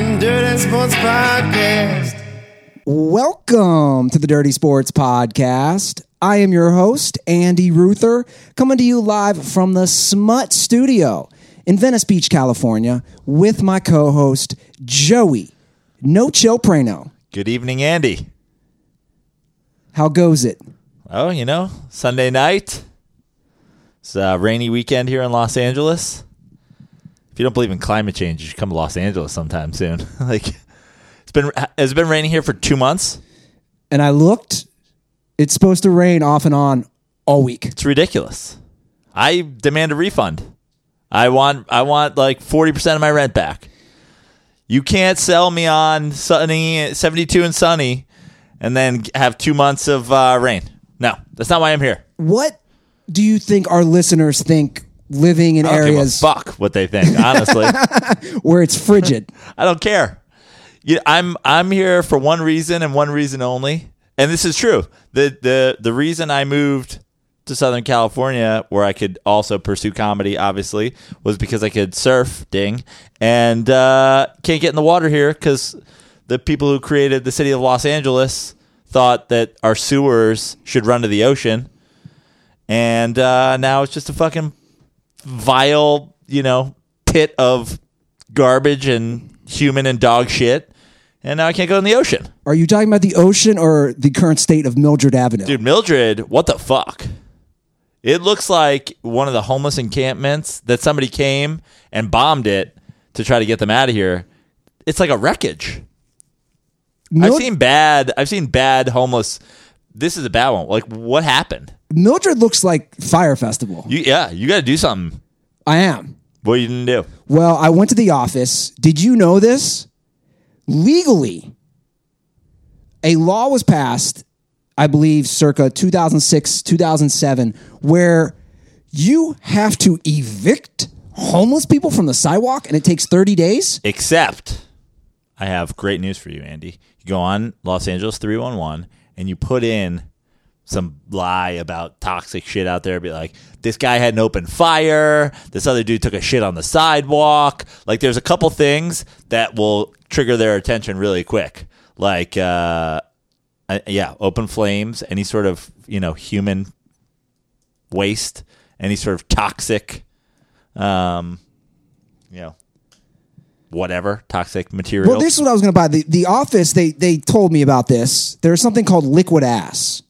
the Dirty Sports Podcast. Welcome to the Dirty Sports Podcast. I am your host, Andy Ruther, coming to you live from the Smut Studio in Venice Beach, California, with my co host, Joey No Chill Prano. Good evening, Andy. How goes it? Oh, you know, Sunday night. It's a rainy weekend here in Los Angeles. If you don't believe in climate change, you should come to Los Angeles sometime soon. like, it's been has it been raining here for two months? And I looked, it's supposed to rain off and on all week. It's ridiculous. I demand a refund. I want I want like forty percent of my rent back. You can't sell me on sunny seventy two and sunny, and then have two months of uh, rain. No, that's not why I'm here. What do you think our listeners think living in I don't areas give a fuck what they think. Honestly, where it's frigid? I don't care. You, I'm I'm here for one reason and one reason only, and this is true. the the The reason I moved to Southern California, where I could also pursue comedy, obviously, was because I could surf, ding, and uh, can't get in the water here because the people who created the city of Los Angeles thought that our sewers should run to the ocean, and uh, now it's just a fucking vile, you know, pit of garbage and human and dog shit. And now I can't go in the ocean. Are you talking about the ocean or the current state of Mildred Avenue? Dude, Mildred, what the fuck? It looks like one of the homeless encampments that somebody came and bombed it to try to get them out of here. It's like a wreckage. Mil- I've seen bad I've seen bad homeless this is a bad one. Like what happened? Mildred looks like Fyre Festival. You yeah, you gotta do something. I am. What you didn't do. Well, I went to the office. Did you know this? Legally, a law was passed, I believe, circa 2006, 2007, where you have to evict homeless people from the sidewalk and it takes 30 days. Except, I have great news for you, Andy. You go on Los Angeles 311 and you put in some lie about toxic shit out there. Be like, this guy had an open fire. This other dude took a shit on the sidewalk. Like, there's a couple things that will trigger their attention really quick. Like, uh, uh, yeah, open flames, any sort of, you know, human waste, any sort of toxic, um, you know, whatever toxic material. Well, this is what I was going to buy. The, the office, they, they told me about this. There's something called liquid ass.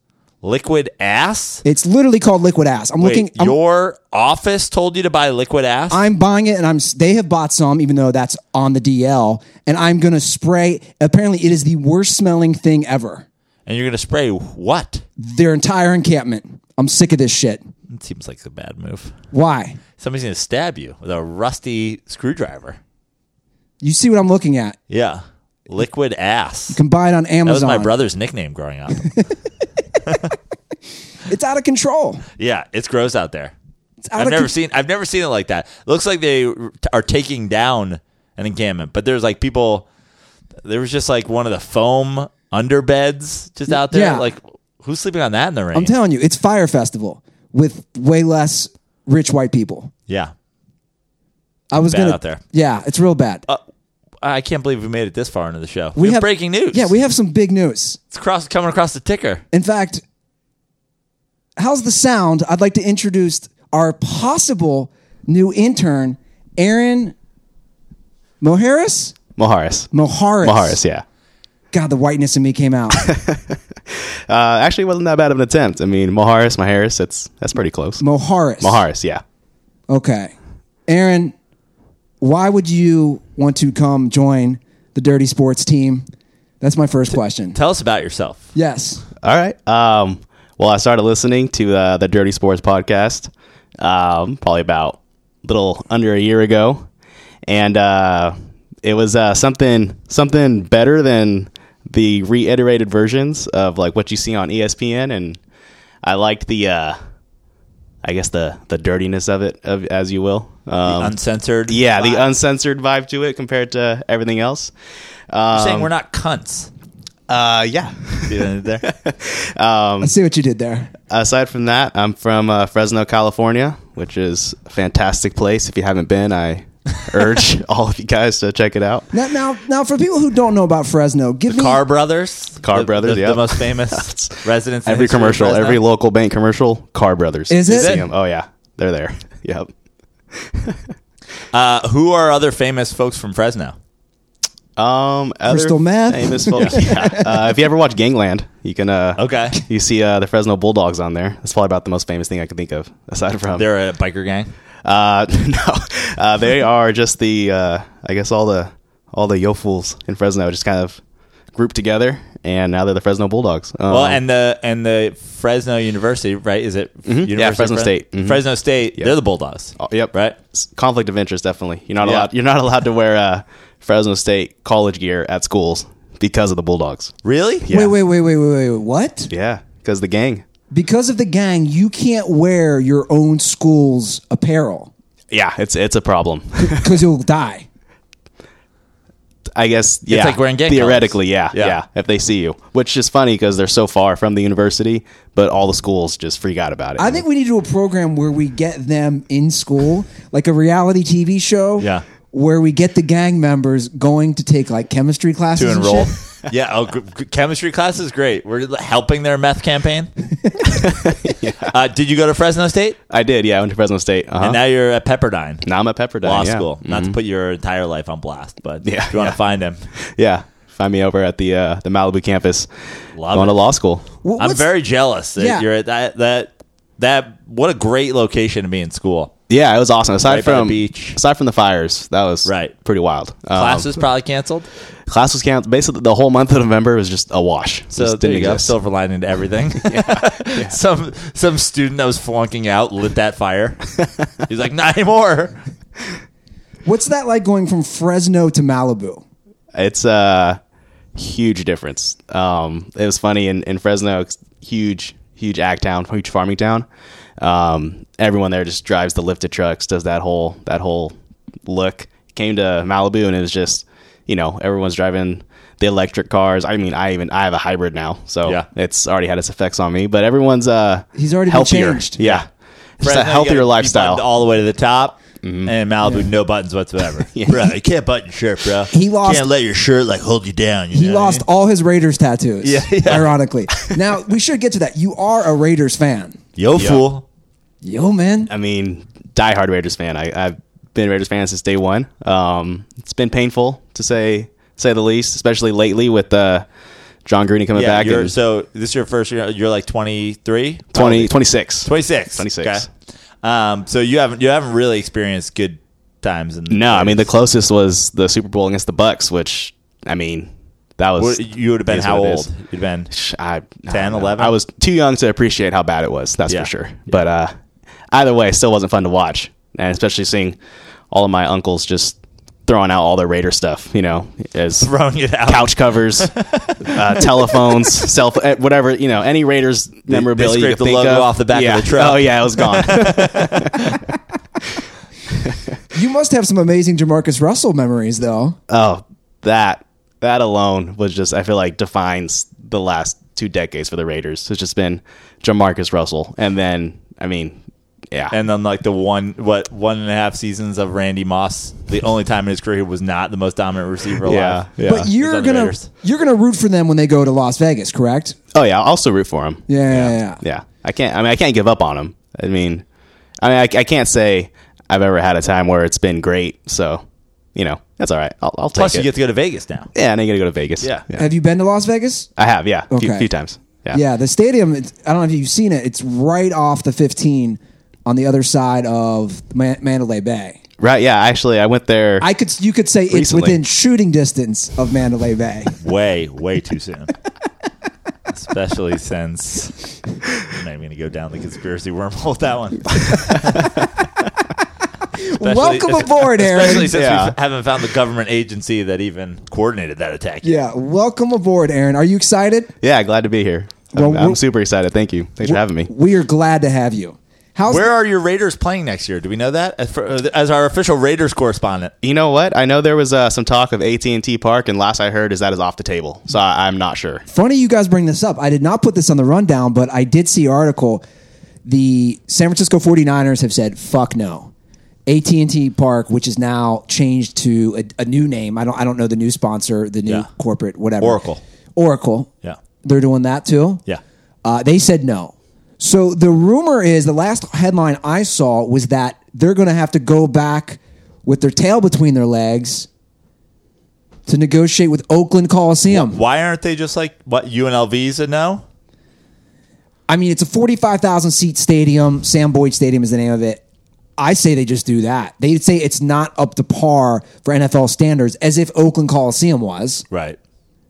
Liquid ass. It's literally called liquid ass. I'm Wait, looking. I'm, your office told you to buy liquid ass. I'm buying it, and I'm. They have bought some, even though that's on the DL, and I'm gonna spray. Apparently, it is the worst smelling thing ever. and you're gonna spray what? Their entire encampment. I'm sick of this shit. It seems like a bad move. Why? Somebody's gonna stab you with a rusty screwdriver. You see what I'm looking at? Yeah, liquid ass. You can buy it on Amazon. That was my brother's nickname growing up. It's out of control. yeah, it's gross out there. It's out I've never con- seen. I've never seen it like that. looks like they are taking down an encampment, but there's like people. There was just like one of the foam underbeds just out there. Yeah. Like who's sleeping on that in the rain? I'm telling you, it's Fyre Festival with way less rich white people. yeah, I was Bad gonna. out there. Yeah, it's real bad. Uh, I can't believe we made it this far into the show. We We, have, have- breaking news. yeah, we have some big news. it's cross coming across the ticker. In fact, how's the sound? I'd like to introduce our possible new intern, Aaron Moharis. Moharis. Moharis. Moharis, yeah. God, the whiteness in me came out. Uh, actually, wasn't that bad of an attempt. I mean, Moharis, Moharis, that's that's pretty close. Moharis. Moharis, yeah. Okay. Aaron, why would you want to come join the Dirty Sports team? That's my first question. Tell us about yourself. Yes. All right. Um, well, I started listening to uh, the Dirty Sports podcast um, probably about a little under a year ago, and uh, it was uh, something something better than the reiterated versions of like what you see on ESPN, and I liked the uh, I guess the the dirtiness of it, of, as you will. Um, Uncensored. yeah, the uncensored vibe to it compared to everything else. Um, You're saying we're not cunts. uh, yeah. See what I did there? I see what you did there. Aside from that, I'm from uh, Fresno, California, which is a fantastic place. If you haven't been, I urge all of you guys to check it out. Now, now, now, for people who don't know about Fresno, give me Carr Brothers. Carr the, Brothers, the, yeah. the most famous residents. Every commercial, every local bank commercial, Car Brothers. Is it? Oh yeah, they're there. Yep. Uh, who are other famous folks from Fresno? Um, other Crystal meth? famous folks. yeah. Uh, if you ever watch Gangland, you can. Uh, Okay. You see uh, the Fresno Bulldogs on there. That's probably about the most famous thing I can think of, aside from. They're a biker gang. Uh, no, uh, they are just the. Uh, I guess all the all the yo fools in Fresno just kind of grouped together, and now they're the Fresno Bulldogs. Um, Well, and the and the Fresno University, right? Is it University Mm-hmm. Yeah, of Fresno Fres- State. Mhm. Fresno State. Yep. They're the Bulldogs. Oh, yep. Right. S- conflict of interest definitely. You're not Yeah. allowed. You're not allowed to wear uh, Fresno State college gear at schools because of the Bulldogs. Really? Yeah. Wait, wait, wait, wait, wait, wait. What? Yeah, because the gang. Because of the gang, you can't wear your own school's apparel Yeah, it's it's a problem. because you'll die. I guess. Yeah, like wearing gang theoretically. Yeah, yeah, Yeah. If they see you, which is funny because they're so far from the university, but all the schools just freak out about it. I think we need to do a program where we get them in school, like a reality TV show. Yeah. Where we get the gang members going to take like chemistry classes To and enroll. Shit. yeah. Oh, g- g- chemistry class is great. We're helping their meth campaign. uh, did you go to Fresno State? I did. Yeah, I went to Fresno State. Uh-huh. And now you're at Pepperdine now I'm at Pepperdine Law yeah. School. Not to Mhm. put your entire life on blast, but Yeah, if you want yeah. to find him, Yeah, find me over at the uh, the Malibu campus. Love going it. to law school. Well, I'm very jealous that Yeah. you're at that that that. What a great location to be in school. Yeah, it was awesome. Aside Right by the from beach. aside from the fires, that was Right. pretty wild. Um, Classes probably canceled. class was canceled. Basically, the whole month of November was just a wash. So just there didn't you go. exist. Silver lining to everything. some some student that was flunking out lit that fire. He's like, not anymore. What's that like going from Fresno to Malibu? It's a huge difference. Um, it was funny in, in Fresno, it's huge, huge ag town, huge farming town. Um, everyone there just drives the lifted trucks, does that whole that whole look. Came to Malibu and it was just, you know, everyone's driving the electric cars. I mean, I even I have a hybrid now, so Yeah. it's already had its effects on me. But everyone's uh, He's already been healthier. changed. Yeah, just a healthier lifestyle. all the way to the top. And in Malibu, no buttons whatsoever. Bro, you can't button your shirt, bro. He lost- Can't let your shirt like hold you down. You He know what I lost mean? all his Raiders tattoos. Yeah, yeah. Ironically. now we should get to that. You are a Raiders fan. Yo, fool. Yo, man. I mean, diehard Raiders fan. I, I've been a Raiders fan since day one. Um, it's been painful to say say the least, especially lately with uh, Jon Gruden coming Yeah, back. you're, and so this is your first year. You're like 23? 20, 26. 26. 26. Okay. Um, so you haven't you haven't really experienced good times. In No, I mean the closest was the Super Bowl against the Bucks, which I mean that was What- you would have been how old? You'd been I, I 10, don't 11? I was too young to appreciate how bad it was. That's Yeah. for sure. But uh, either way, it still wasn't fun to watch, and especially seeing all of my uncles just throwing out all their Raider stuff. You know, as throwing it out. couch covers, uh, telephones, cell, eh, whatever you know, any Raiders memorabilia you scraped could the think logo of. off the back of the truck. Oh yeah, it was gone. You must have some amazing Jamarcus Russell memories, though. oh, that that alone was just I feel like defines the last two decades for the Raiders. It's just been Jamarcus Russell, and then I mean, yeah, And then like the one what one and a half seasons of Randy Moss, the only time in his career he was not the most dominant receiver alive. yeah, yeah. But you're gonna Raiders. you're gonna root for them when they go to Las Vegas, correct? oh yeah, I'll also root for them. Yeah, yeah, yeah. Yeah, I can't. I mean, I can't give up on him. I mean, I mean, I, I can't say I've ever had a time where it's been great. So, you know, that's all right. I'll, I'll take Plus it. you get to go to Vegas now. yeah, and I got to go to Vegas. Yeah. Have you been to Las Vegas? I have. Yeah, a few, Okay. few times. Yeah. Yeah, the stadium. It's, I don't know if you've seen it. It's right off the 15 on the other side of Man- Mandalay Bay. Right. Yeah. Actually, I went there. I could you could say it's Recently. within shooting distance of Mandalay Bay. Way, way too soon. Especially since I'm not even gonna go down the conspiracy wormhole with that one. Welcome aboard, Aaron. Especially since Yeah. we haven't found the government agency that even coordinated that attack. Yeah, welcome aboard, Aaron. Are you excited? yeah. Glad to be here. Well, I'm, I'm super excited. Thank you. Thanks for having me. We are glad to have you. How's Where the- are your Raiders playing next year? Do we know that as, for, as our official Raiders correspondent? You know what? I know there was uh, some talk of AT and T Park, and last I heard is that is off the table. So I, I'm not sure. Funny you guys bring this up. I did not put this on the rundown, but I did see article. The San Francisco 49ers have said fuck no. AT&T Park, which is now changed to a, a new name. I don't I don't know the new sponsor, the new Yeah. corporate whatever. Oracle. Oracle. Yeah. They're doing that too? Yeah. Uh, they said no. So the rumor is the last headline I saw was that they're going to have to go back with their tail between their legs to negotiate with Oakland Coliseum. Why aren't they just like what UNLV said no? I mean, it's a 45,000 seat stadium. Sam Boyd Stadium is the name of it. I say they just do that. They'd say it's not up to par for NFL standards, as if Oakland Coliseum was. Right.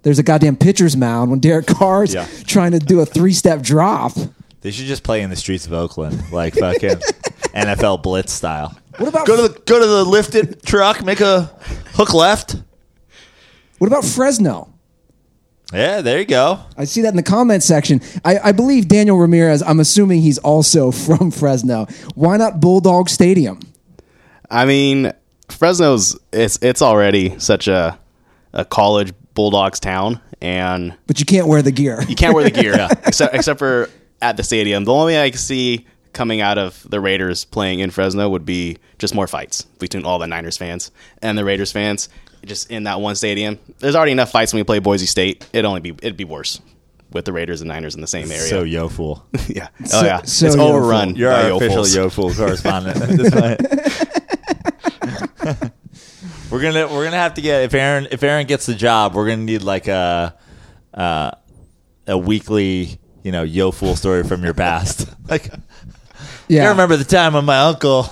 There's a goddamn pitcher's mound when Derek Carr's Yeah. trying to do a three step drop. They should just play in the streets of Oakland, like fucking NFL blitz style. What about Go to the go to the lifted truck, make a hook left. what about Fresno? Yeah, there you go. I see that in the comment section. I, I believe Daniel Ramirez. I'm assuming he's also from Fresno. Why not Bulldog Stadium? I mean, Fresno's it's it's already such a a college Bulldogs town, and But you can't wear the gear. you can't wear the gear except except for at the stadium. The only thing I can see coming out of the Raiders playing in Fresno would be just more fights between all the Niners fans and the Raiders fans. Just in that one stadium, there's already enough fights when we play Boise State. It'd only be it'd be worse with the Raiders and Niners in the same area. So yo fool. yeah, So- oh yeah, so it's yo overrun. fool. You're by our yo official fools. yo fool correspondent. at this point. we're gonna we're gonna have to get if Aaron if Aaron gets the job, we're gonna need like a uh, a weekly you know yo fool story from your past. like Yeah. I remember the time when my uncle.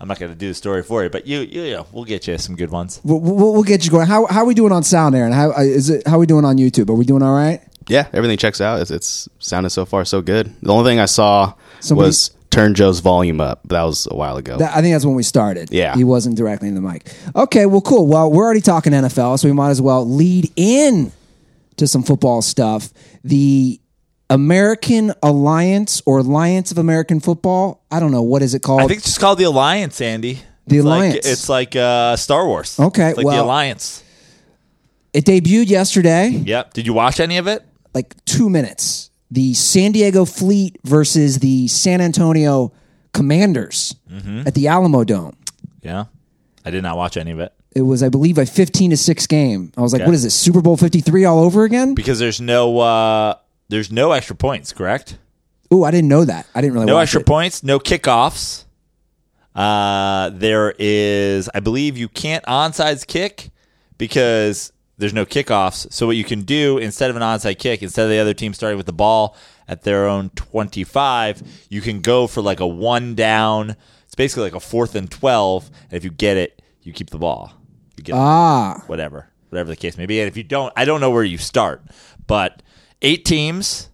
I'm not gonna do the story for you, but you you, you know, we'll get you some good ones. We'll, we'll, we'll get you going. How, how are we doing on sound, Aaron? How uh, is it? How are we doing on YouTube? Are we doing all right? Yeah, everything checks out. It's, it's sounded so far so good. The only thing I saw Somebody- was turn Joe's volume up, but that was a while ago. That, I think that's when we started. Yeah. he wasn't directly in the mic. Okay, well, cool. Well, we're already talking NFL, so we might as well lead in to some football stuff. The American Alliance or Alliance of American Football. I don't know what is it called. I think it's just called the Alliance, Andy. The It's like- Alliance. it's like uh, Star Wars. Okay, It's like well- the Alliance. it debuted yesterday. Yep. Did you watch any of it? like two minutes. The San Diego Fleet versus the San Antonio Commanders Mm-hmm. at the Alamodome. Yeah. I did not watch any of it It was, I believe, a fifteen to six game. I was like, Okay. "What is this? Super Bowl fifty three all over again?" because there's no uh, there's no extra points, correct? Ooh, I didn't know that. I didn't really No extra it. points, no kickoffs. Uh, there is, I believe, you can't onside kick because there's no kickoffs. So what you can do instead of an onside kick, instead of the other team starting with the ball at their own 25, you can go for like a one down. It's basically like a fourth and 12, and if you get it, you keep the ball. You get Ah, whatever, whatever the case may be. And if you don't, I don't know where you start, but eight teams,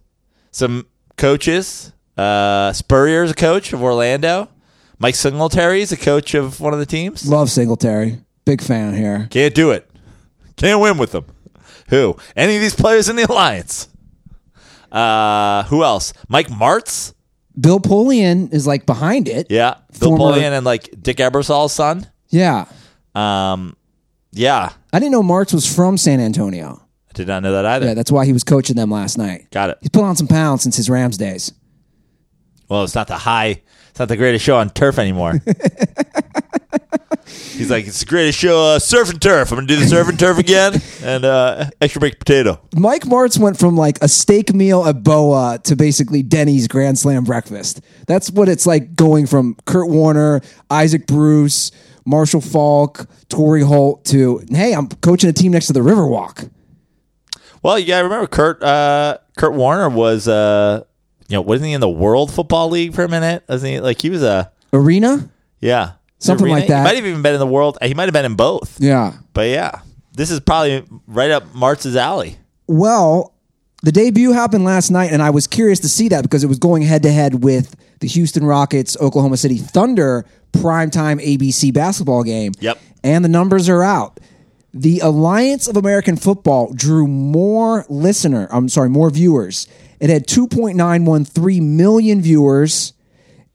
some coaches. Uh, Spurrier's a coach of Orlando. Mike Singletary's a coach of one of the teams. love Singletary. Big fan here. Can't do it. Can't win with them. Who? Any of these players in the alliance? Uh, who else? Mike Martz. Bill Polian is like behind it. Yeah, Bill Former- Polian and like Dick Ebersol's son. Yeah. Um, yeah, I didn't know Martz was from San Antonio. I did not know that either. Yeah, that's why he was coaching them last night. Got it. He's put on some pounds since his Rams days. Well, it's not the high. It's not the greatest show on turf anymore. He's like, it's the greatest show, uh, surf and turf. I'm gonna do the surf and turf again, and uh, extra baked potato. Mike Martz went from like a steak meal at Boa to basically Denny's Grand Slam breakfast. That's what it's like going from Kurt Warner, Isaac Bruce, Marshall Faulk, Torry Holt to hey, I'm coaching a team next to the Riverwalk. Well, you gotta remember, Kurt uh, Kurt Warner was, uh, you know, wasn't he in the World Football League for a minute? Wasn't he? Like he was a Arena? yeah, Something Arena- like that. He might have even been in the World. He might have been in both. Yeah. But yeah, this is probably right up Martz's alley. Well, the debut happened last night, and I was curious to see that because it was going head to head with the Houston Rockets Oklahoma City Thunder primetime ABC basketball game. Yep. And the numbers are out. The Alliance of American Football drew more listener, I'm sorry, more viewers. It had 2.913 million viewers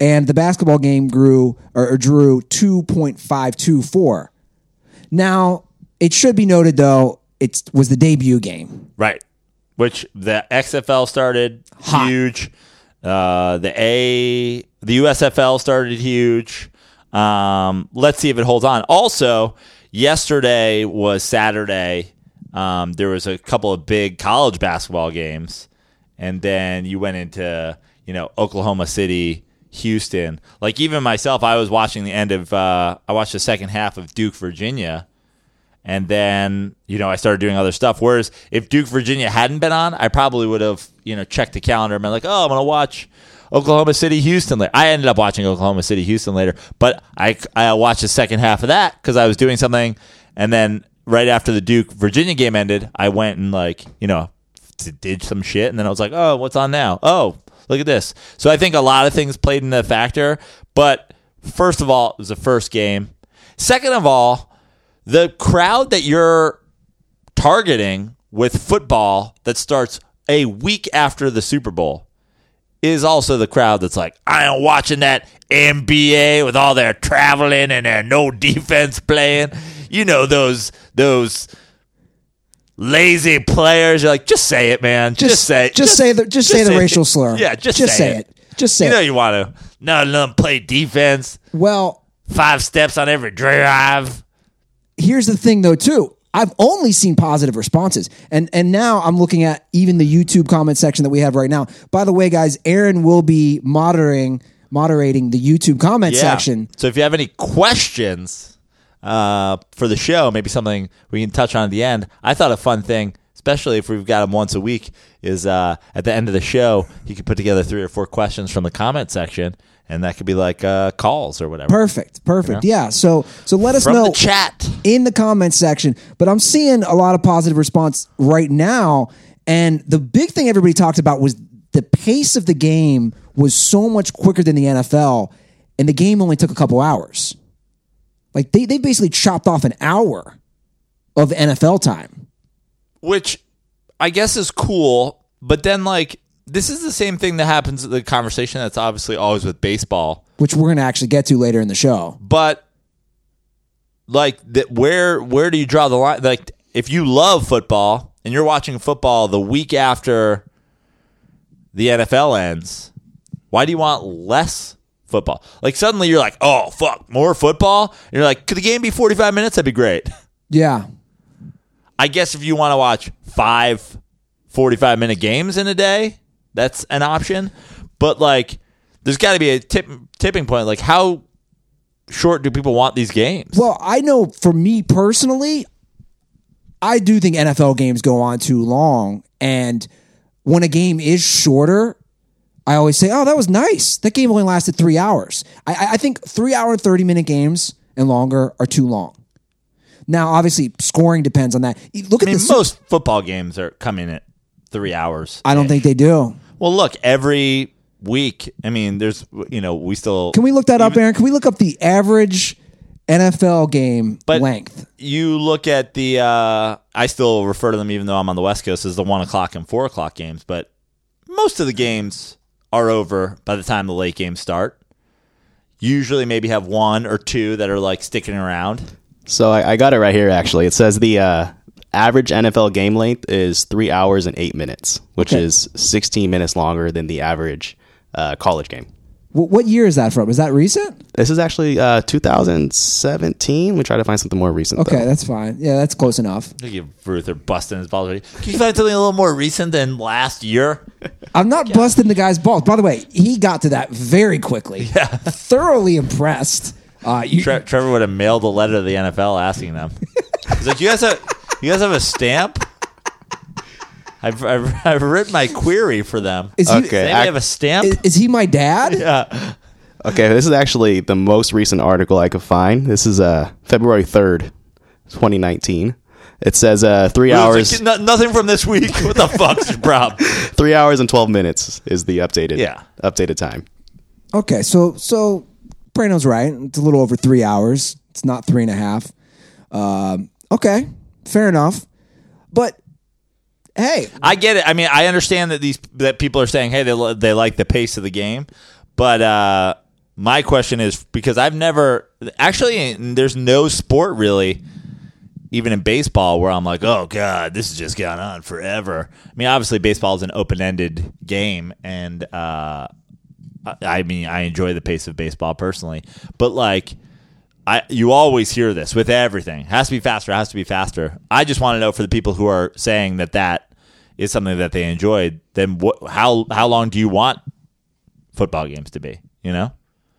and the basketball game grew or, or drew 2.524. Now, it should be noted though, it was the debut game. Right. Which the XFL started Hot. huge. Uh, the A, the USFL started huge. Um, let's see if it holds on. Also, yesterday was Saturday. Um, there was a couple of big college basketball games, and then you went into you know Oklahoma City, Houston. Like even myself, I was watching the end of. Uh, I watched the second half of Duke, Virginia and then you know I started doing other stuff. Whereas if Duke Virginia hadn't been on, I probably would have you know checked the calendar and been like, oh, I'm gonna watch Oklahoma City Houston later. I ended up watching Oklahoma City Houston later, but I I watched the second half of that because I was doing something, and then right after the Duke Virginia game ended, I went and like you know did some shit, and then I was like, oh, what's on now? Oh, look at this. So I think a lot of things played into the factor, but first of all, it was the first game. Second of all the crowd that you're targeting with football that starts a week after the Super Bowl is also the crowd that's like, I am watching that NBA with all their traveling and their no defense playing. You know those those lazy players. You're like, just say it, man. Just, say it. Just, say the just, say the it. racial slur. Yeah, just, just say, say it. Just say You know it. you want to. No, let them play defense. Well, Five steps on every drive. here's the thing though too i've only seen positive responses. And and now i'm looking at even the youtube comment section that we have right now. By the way guys aaron will be moderating moderating the youtube comment section. So if you have any questions uh, for the show, maybe something we can touch on at the end. I thought a fun thing, especially if we've got him once a week, is uh, at the end of the show, he could put together three or four questions from the comment section, and that could be like uh, calls or whatever. perfect perfect. Yeah so so let us From know the chat. in the comments section. But i'm seeing a lot of positive response right now. And the big thing everybody talked about was the pace of the game was so much quicker than the nfl and the game only took a couple hours. Like they, they basically chopped off an hour of nfl time. Which I guess is cool, but then like this is the same thing that happens the conversation that's obviously always with baseball. which we're going to actually get to later in the show. But like that where where do you draw the line? Like if you love football and you're watching football the week after the NFL ends why do you want less football? Like suddenly you're like oh fuck more football? And you're like could the game be 45 minutes? That'd be great. Yeah. I guess if you want to watch five 45 minute games in a day, that's an option. But like, there's got to be a tip, tipping point. Like, how short do people want these games? Well, I know for me personally, I do think NFL games go on too long. And when a game is shorter, I always say, oh, that was nice. That game only lasted three hours. I- I, think three hour and 30 minute games and longer are too long. Now, obviously, scoring depends on that. Look I at mean, the. most football games are coming at three hours. I don't think they do. Well, look, every week. I mean, there's you know we still Can we look that up, Aaron? Can we look up the average NFL game But- length? you look at the uh, I still refer to them even though I'm on the West Coast as the one o'clock and four o'clock games, but most of the games are over by the time the late games start. Usually maybe have one or two that are like sticking around. So I, I got it right here. Actually, it says the uh, average NFL game length is three hours and eight minutes, which Okay. is 16 minutes longer than the average uh, college game. Wh- what year is that from? Is that recent? This is actually uh, 2017. We try to find something more recent. Okay, though. that's fine. Yeah, that's close enough. Look at Ruther busting his balls. Can you find something a little more recent than last year? I'm not busting the guy's balls. By the way, he got to that very quickly. Yeah. Thoroughly impressed. Uh, you, Tre- Trevor would have mailed a letter to the NFL asking them. He's like, "You guys have, you guys have a stamp? I've, I've, I've written my query for them. is, he, Okay. Does anybody I- have a stamp? is, is he my dad? yeah. Okay, this is actually the most recent article I could find. This is uh, February 3rd, 2019. It says uh, three It's hours, like, "No- nothing from this week. What the fuck's your problem? three hours and 12 minutes is the updated, Yeah. updated time. Okay, so so Prano's right. It's a little over three hours. It's not three and a half. Um, okay, fair enough. But hey, I get it. I mean, I understand that these that people are saying, "Hey, they they like the pace of the game," but uh, my question is because I've never actually there's no sport really even in baseball where I'm like, "Oh god, this has just gone on forever." I mean, obviously baseball is an open-ended game and uh I- I mean, I enjoy the pace of baseball personally, but like I you always hear this with everything. Has to be faster, has to be faster. I just want to know for the people who are saying that that is something that they enjoyed, then what how how long do you want football games to be, you know?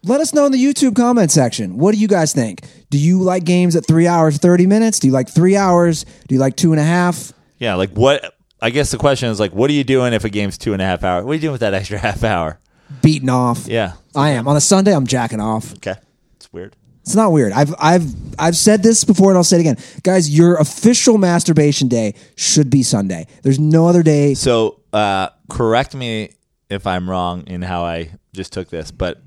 Let us know in the YouTube comment section. What do you guys think? Do you like games at three hours, 30 minutes? Do you like three hours? Do you like two and a half? Yeah, like what? I guess the question is like, what are you doing if a game's two and a half hours? What are you doing with that extra half hour? Beating off. Yeah, I am. On a Sunday, I'm jacking off. okay, it's weird. It's not weird. I've I've I've said this before and I'll say it again. Guys, your official masturbation day should be Sunday. There's no other day. So, uh, correct me if I'm wrong in how I just took this, but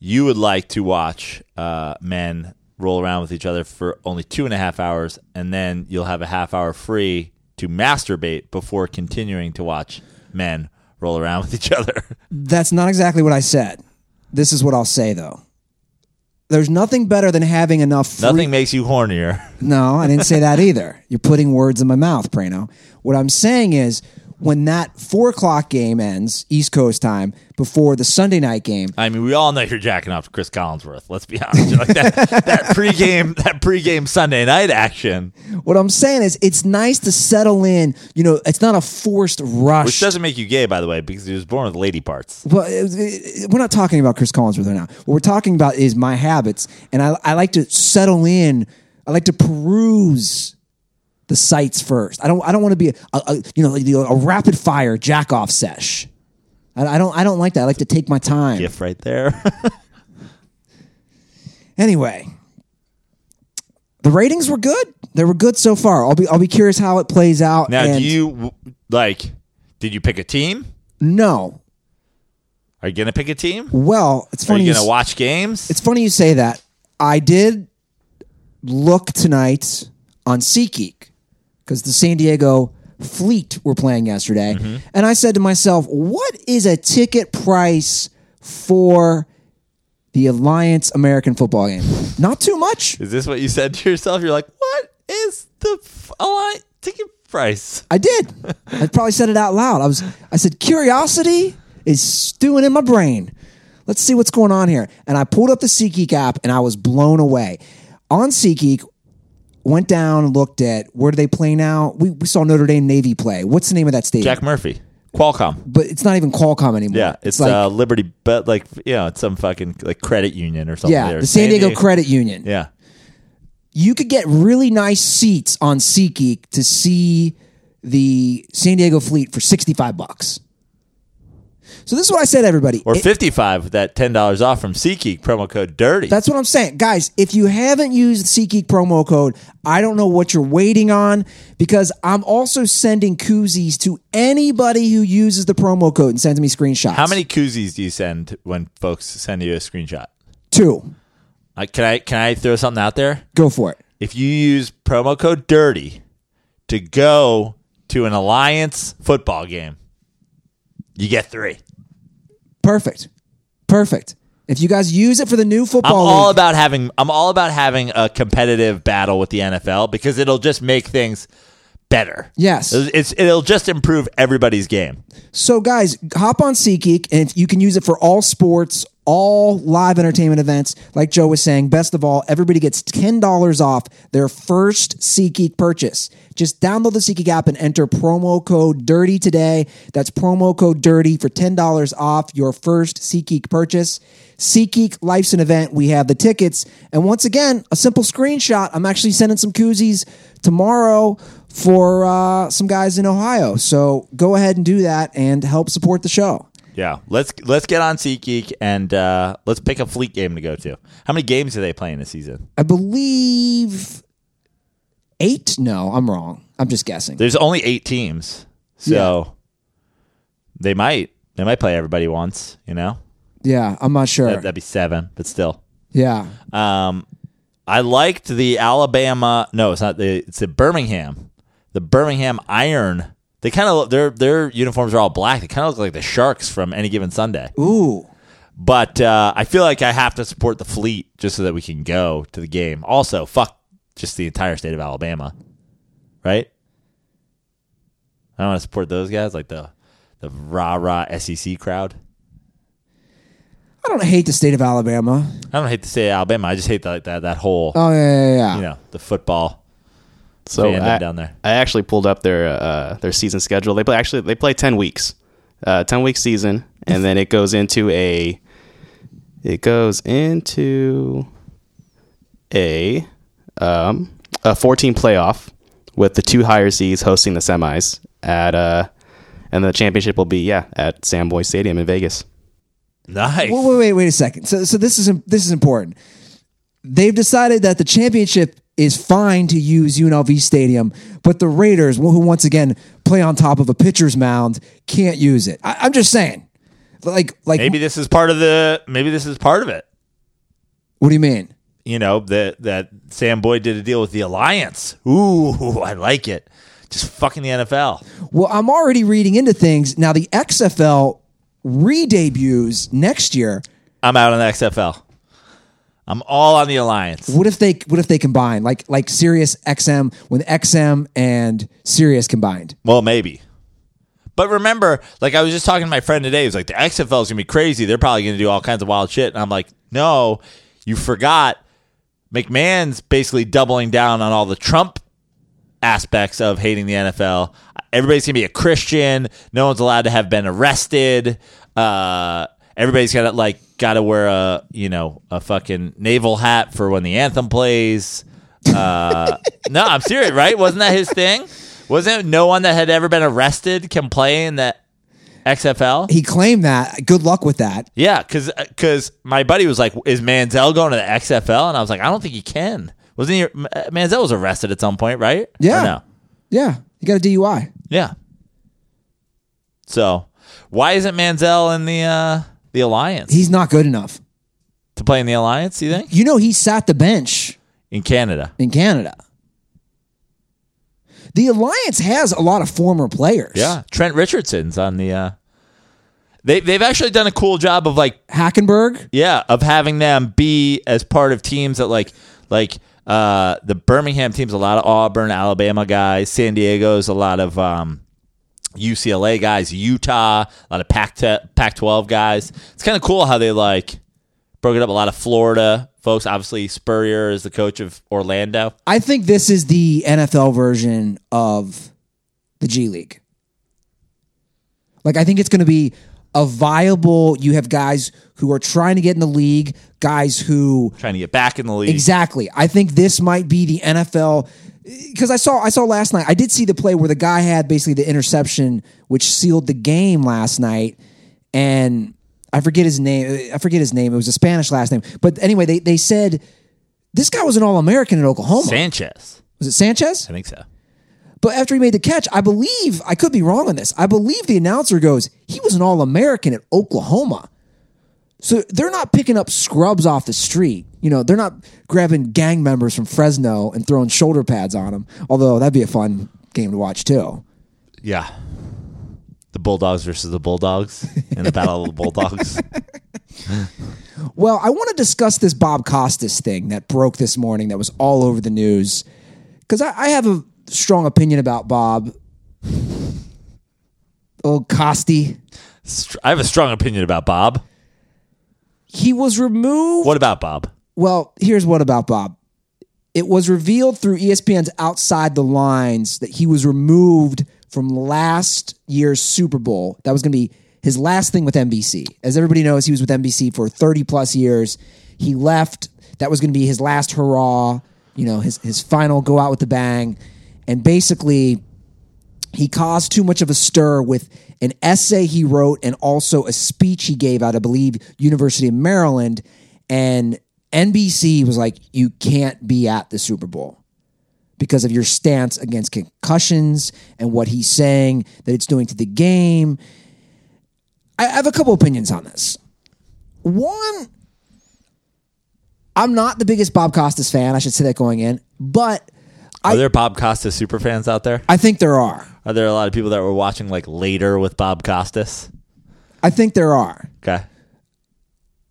you would like to watch uh, men roll around with each other for only two and a half hours, and then you'll have a half hour free to masturbate before continuing to watch men roll around with each other. That's not exactly what I said. This is what I'll say though. There's nothing better than having enough free Nothing makes you hornier. No, I didn't say that either. You're putting words in my mouth, Prano. What I'm saying is when that four o'clock game ends, East Coast time, before the Sunday night game, I mean, we all know you're jacking off to Chris Collinsworth. Let's be honest. Like that, that pregame, that pregame Sunday night action, what I'm saying is it's nice to settle in. You know, it's not a forced rush. which doesn't make you gay, by the way, because he was born with lady parts. well, we're not talking about Chris Collinsworth right now. What we're talking about is my habits, and I, I like to settle in. I like to peruse the sites first. I don't. I don't want to be a, a, you know a rapid fire jack off sesh. I, I don't. I don't like that. I like to take my time. Gift right there. Anyway, the ratings were good. They were good so far. I'll be I'll be curious how it plays out. now, and do you like? Did you pick a team? No. Are you gonna pick a team? Well, it's Are funny. you you gonna s- watch games? It's funny you say that. I did look tonight on SeatGeek because the San Diego Fleet were playing yesterday, Mm-hmm. and I said to myself, "What is a ticket price for the Alliance American Football game? Not too much." Is this what you said to yourself? You're like, what is the f- align- ticket price? I did. I probably said it out loud. I was. I said, "Curiosity is stewing in my brain. Let's see what's going on here." And I pulled up the SeatGeek app, and I was blown away. On SeatGeek, went down and looked at where do they play now. We, we saw Notre Dame Navy play. What's the name of that stadium? Jack Murphy, Qualcomm. but it's not even Qualcomm anymore. Yeah, it's, like uh, Liberty, but like you know, it's some fucking like credit union or something. yeah, there. the San Diego Credit Union. Yeah, you could get really nice seats on SeatGeek to see the San Diego Fleet for sixty five bucks. So this is what I said, everybody. or It- fifty five with that ten dollars off from SeatGeek promo code Dirty. That's what I'm saying. Guys, if you haven't used the SeatGeek promo code, I don't know what you're waiting on because I'm also sending koozies to anybody who uses the promo code and sends me screenshots. How many koozies do you send when folks send you a screenshot? Two. Uh, can I can I throw something out there? Go for it. If you use promo code Dirty to go to an Alliance football game, you get three. Perfect. Perfect. If you guys use it for the new football, I'm all league, about having I'm all about having a competitive battle with the NFL because it'll just make things better. Yes. It's it'll just improve everybody's game. So, guys, hop on SeatGeek, and if you can use it for all sports, all live entertainment events. Like Joe was saying, best of all, everybody gets ten dollars off their first SeatGeek purchase. Just download the SeatGeek app and enter promo code Dirty today. That's promo code Dirty for ten dollars off your first SeatGeek purchase. SeatGeek Life's an event. We have the tickets, and once again, a simple screenshot. I'm actually sending some koozies tomorrow for uh, some guys in Ohio. So go ahead and do that and help support the show. Yeah, let's let's get on SeatGeek and uh, let's pick a fleet game to go to. How many games are they playing this season? I believe eight. No, I'm wrong. I'm just guessing. There's only eight teams, so they might they might play everybody once. You know, Yeah, I'm not sure. that, that'd be seven, but still. yeah, Um, I liked the Alabama. No, it's not the. It's the Birmingham. The Birmingham Iron. They kind of their their uniforms are all black. They kind of look like the Sharks from any given Sunday. ooh, But uh, I feel like I have to support the fleet just so that we can go to the game. Also, fuck just the entire state of Alabama, right? I don't want to support those guys like the the rah rah SEC crowd. I don't hate the state of Alabama. I don't hate the state of Alabama. I just hate the, like that that whole Oh yeah, yeah, yeah. you know the football. So fandom I, down there. I actually pulled up their uh, their season schedule. They play actually they play ten weeks, uh, ten week season, and then it goes into a it goes into a um, a fourteen playoff with the two higher seeds hosting the semis at uh and the championship will be yeah at Sam Boyd Stadium in Vegas. Nice. Wait, wait, wait, wait a second. So, so this is this is important. They've decided that the championship is fine to use UNLV Stadium, but the Raiders, who once again play on top of a pitcher's mound, can't use it. I, I'm just saying, like, like, maybe this is part of the. Maybe this is part of it. what do you mean? You know that that Sam Boyd did a deal with the Alliance. Ooh, I like it. Just fucking the NFL. Well, I'm already reading into things now. The XFL re-debuts next year. I'm out on the XFL. I'm all on the Alliance. What if they what if they combine like like Sirius XM when XM and Sirius combined? Well, maybe. But remember, like I was just talking to my friend today. He was like, the XFL is gonna be crazy. They're probably gonna do all kinds of wild shit. And I'm like, no, you forgot. McMahon's basically doubling down on all the Trump aspects of hating the NFL. Everybody's gonna be a Christian. No one's allowed to have been arrested. Uh, everybody's got to like got to wear a you know a fucking naval hat for when the anthem plays. Uh, no, I'm serious. Right? Wasn't that his thing? Wasn't no one that had ever been arrested can play in that XFL? He claimed that. Good luck with that. Yeah, because because my buddy was like, "Is Manziel going to the XFL?" And I was like, "I don't think he can." Wasn't he? Manziel was arrested at some point, right? Or Yeah. no? Yeah, he got a DUI. Yeah. So, why isn't Manziel in the uh, the alliance He's not good enough. to play in the alliance? You think You know, he sat the bench in Canada? in Canada. The alliance has a lot of former players. Yeah, Trent Richardson's on the. Uh, they they've actually done a cool job of like Hackenberg. yeah of having them be as part of teams that like like uh, the Birmingham team's a lot of Auburn, Alabama guys. San Diego's a lot of um, UCLA guys. Utah, a lot of Pac Pac twelve guys. It's kind of cool how they like broke it up. A lot of Florida folks. Obviously, Spurrier is the coach of Orlando. I think this is the NFL version of the G League. Like, I think it's going to be a viable. You have guys who are trying to get in the league, guys who Trying to get back in the league. Exactly. I think this might be the NFL because I saw I saw last night. I did see the play where the guy had basically the interception which sealed the game last night, and I forget his name. I forget his name. It was a Spanish last name, but anyway, they they said this guy was an All American in Oklahoma. Sanchez, was it Sanchez? I think so. But after he made the catch, I believe I could be wrong on this. I believe the announcer goes, he was an All American at Oklahoma. So they're not picking up scrubs off the street. You know, they're not grabbing gang members from Fresno and throwing shoulder pads on them. Although that'd be a fun game to watch too. Yeah. The Bulldogs versus the Bulldogs in the Battle of the Bulldogs. Well, I want to discuss this Bob Costas thing that broke this morning that was all over the news. Because I, I have a strong opinion about Bob. Oh, Costi. I have a strong opinion about Bob. He was removed What about Bob? Well, here's what about Bob. It was revealed through ESPN's Outside the Lines that he was removed from last year's Super Bowl. That was going to be his last thing with NBC. As everybody knows, he was with NBC for 30 plus years. He left. That was going to be his last hurrah, you know, his, his final go out with the bang. And basically, he caused too much of a stir with an essay he wrote and also a speech he gave out, I believe, University of Maryland. And NBC was like, you can't be at the Super Bowl because of your stance against concussions and what he's saying that it's doing to the game. I have a couple opinions on this. One, I'm not the biggest Bob Costas fan. I should say that going in, but Are there Bob Costas super fans out there? I think there are. Are there a lot of people that were watching like later with Bob Costas? I think there are. Okay.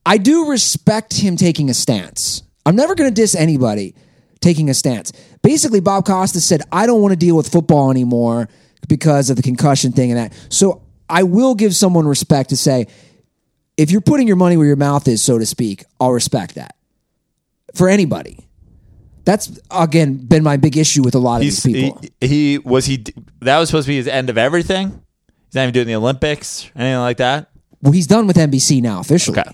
I do respect him taking a stance. I'm never going to diss anybody taking a stance. Basically, Bob Costas said, I don't want to deal with football anymore because of the concussion thing and that. So I will give someone respect to say, if you're putting your money where your mouth is, so to speak, I'll respect that for anybody. That's again been my big issue with a lot of He's, these people. he, he was he that was supposed to be his end of everything. He's not even doing the Olympics anything like that. well, he's done with NBC now officially. Okay.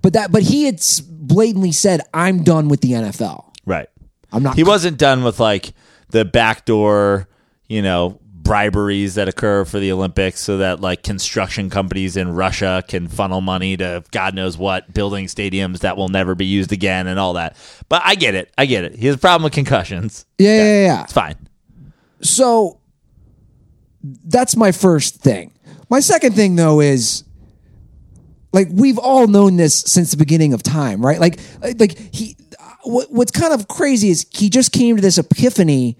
But that, but he had blatantly said, "I'm done with the NFL. Right. I'm not." He wasn't done with like the backdoor, you know, briberies that occur for the Olympics so that like construction companies in Russia can funnel money to God knows what, building stadiums that will never be used again and all that. But I get it. I get it. He has a problem with concussions. Yeah, yeah, yeah. It's fine. So that's my first thing. My second thing though is like we've all known this since the beginning of time, right? Like like he what, what's kind of crazy is he just came to this epiphany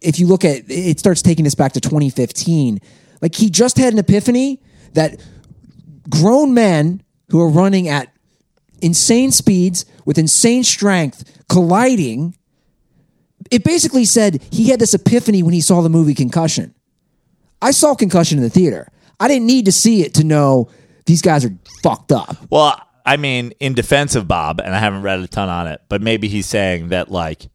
if you look at it starts taking us back to 2015. Like he just had an epiphany that grown men who are running at insane speeds with insane strength colliding it basically said he had this epiphany when he saw the movie Concussion. I saw Concussion in the theater. I didn't need to see it to know these guys are fucked up. Well, I mean, in defense of Bob, and I haven't read a ton on it, but maybe he's saying that like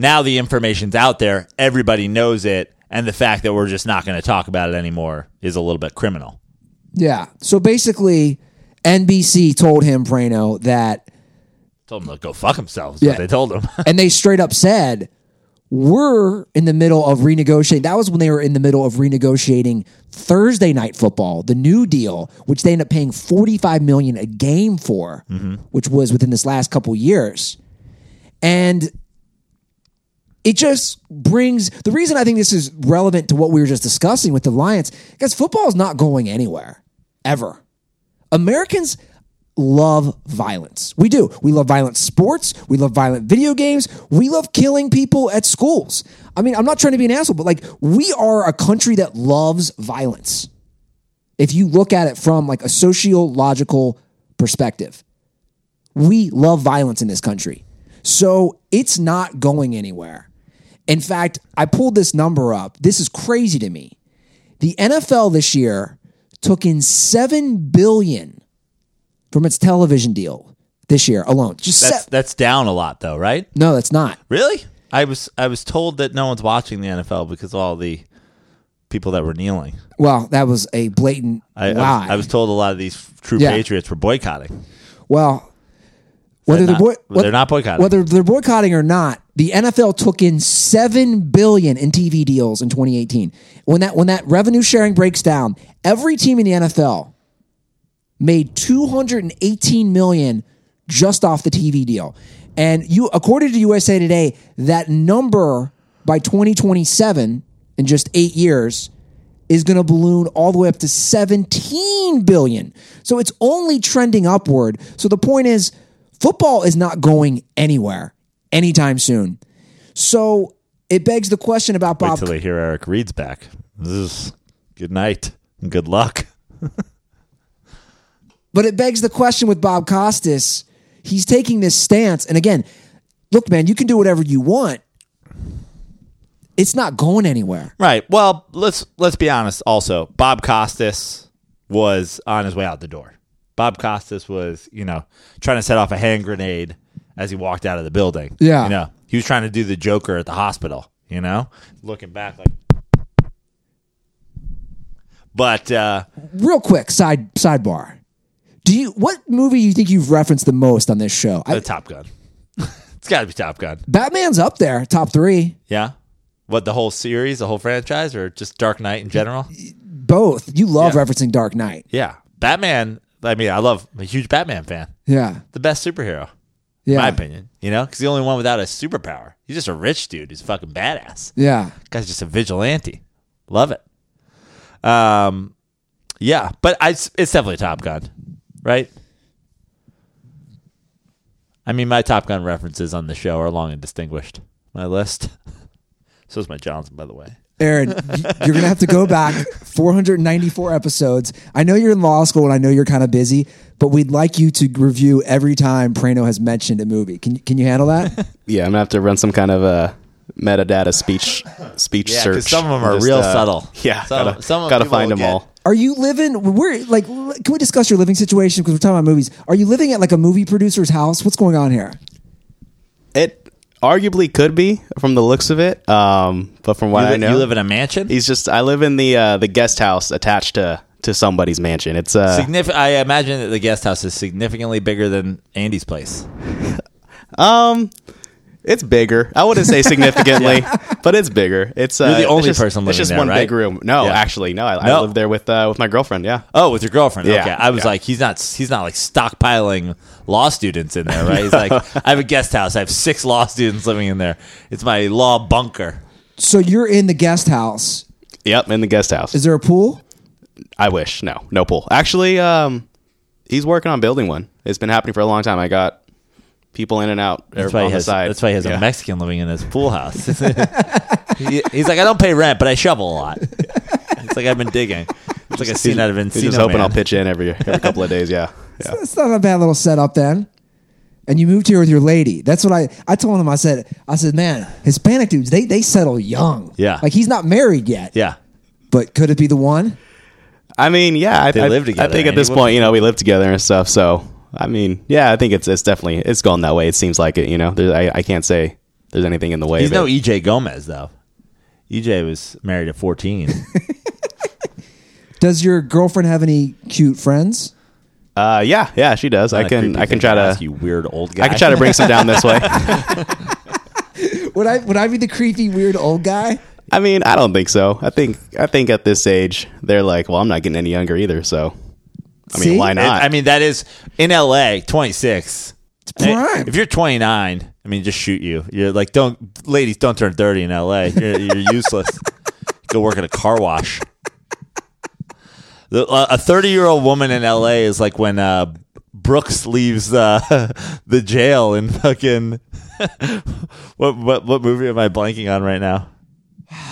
now the information's out there, everybody knows it, and the fact that we're just not going to talk about it anymore is a little bit criminal. Yeah. So basically, NBC told him, Prano, that, Told him to go fuck himself. Is Yeah. what they told him. and they straight up said, we're in the middle of renegotiating. That was when they were in the middle of renegotiating Thursday night football, the new deal, which they ended up paying 45 million a game for, mm-hmm. which was within this last couple years. And it just brings the reason I think this is relevant to what we were just discussing with the Lions, because football is not going anywhere ever. Americans love violence. We do. We love violent sports. We love violent video games. We love killing people at schools. I mean, I'm not trying to be an asshole, but like we are a country that loves violence. If you look at it from like a sociological perspective, we love violence in this country. So it's not going anywhere. In fact, I pulled this number up. This is crazy to me. The NFL this year took in 7 billion from its television deal this year alone. Just That's se- that's down a lot though, right? No, that's not. Really? I was I was told that no one's watching the NFL because all the people that were kneeling. Well, that was a blatant I, I, lie. was, I was told a lot of these true Yeah. patriots were boycotting. Well, whether they're, boy- not- they're not boycotting. whether they're boycotting or not, the NFL took in seven billion in TV deals in 2018. When that when that revenue sharing breaks down, every team in the NFL made 218 million just off the TV deal. And you according to USA Today, that number by 2027 in just 8 years is going to balloon all the way up to 17 billion. So it's only trending upward. So the point is football is not going anywhere anytime soon. So it begs the question about Wait Bob till they hear Eric Reid's back. This is good night and good luck. But it begs the question with Bob Costas. He's taking this stance. And again, look, man, you can do whatever you want. It's not going anywhere. Right. Well, let's let's be honest. Also, Bob Costas was on his way out the door. Bob Costas was, you know, trying to set off a hand grenade as he walked out of the building. Yeah. You know, he was trying to do the Joker at the hospital. You know, looking back like. But uh, Real quick, side sidebar. Do you what movie you think you've referenced the most on this show? I, the Top Gun. it's got to be Top Gun. Batman's up there, top three. Yeah. What the whole series, the whole franchise, or just Dark Knight in general? Both. You love Yeah. referencing Dark Knight. Yeah. Batman. I mean, I love. I'm a huge Batman fan. Yeah. The best superhero. Yeah. in my opinion. You know, because the only one without a superpower. He's just a rich dude. He's fucking badass. Yeah. Guy's just a vigilante. Love it. Um, yeah, but I, it's definitely Top Gun, right? I mean, my Top Gun references on the show are long and distinguished. My list. so is my Johnson, by the way. Aaron, you're gonna have to go back 494 episodes. I know you're in law school and I know you're kind of busy, but we'd like you to review every time Prano has mentioned a movie. Can can you handle that? Yeah, I'm gonna have to run some kind of a metadata speech speech Yeah, search. some of them are Just, real uh, subtle. Yeah, Some- gotta, some gotta find them get- all. Are you living? Where like? Can we discuss your living situation? Because we're talking about movies. Are you living at like a movie producer's house? What's going on here? Arguably could be from the looks of it, um, but from what You, I li- know, you live in a mansion. he's just. I live in the uh, the guest house attached to to somebody's mansion. It's uh, I imagine that the guest house is significantly bigger than Andy's place. um, it's bigger. I wouldn't say significantly, but it's bigger. It's uh, You're the it's only just- person It's just there, one right? big room. No, Yeah. actually, no. I, I live there with uh, with my girlfriend. Yeah. Oh, with your girlfriend. Yeah, okay, I was yeah. like, he's not. He's not like stockpiling law students in there, right? He's like, I have a guest house. I have six law students living in there. It's my law bunker. So you're in the guest house. Yep, in the guest house. Is there a pool? I wish. No, no pool. Actually, um, he's working on building one. It's been happening for a long time. I got people in and out That's on why he the has. side. That's why he has Yeah. a Mexican living in his pool house. He- he's like, I don't pay rent, but I shovel a lot. It's like I've been digging. It's like a scene out of Encino He's just hoping Man. I'll pitch in every every couple of days. Yeah, yeah. It's not a bad little setup then. And you moved here with your lady. That's what I I told him. I said I said, man, Hispanic dudes they they settle young. Yeah. like he's not married yet. Yeah, but could it be the one? I mean, yeah, I, They I, live together, I think at this point, you know, we live together and stuff. So, I mean, yeah, I think it's it's definitely it's going that way. It seems like it. You know, There- I I can't say there's anything in the way. he's no. EJ Gomez though. EJ was married at fourteen. Does your girlfriend have any cute friends? Uh, yeah, yeah, she does. I can I can try to ask you weird old guy. I can try to bring some down this way. Would I would I be the creepy weird old guy? I mean, I don't think so. I think I think at this age they're like, well, I'm not getting any younger either. So, I mean, See? why not? I mean, that is in LA, 26. It's prime. If you're 29, I mean, just shoot you. You're like, don't, ladies, don't turn 30 in LA. You're, you're useless. Go work at a car wash. The, uh, a 30 year old woman in LA is like when uh, Brooks leaves uh, the jail in fucking. what, what what movie am I blanking on right now?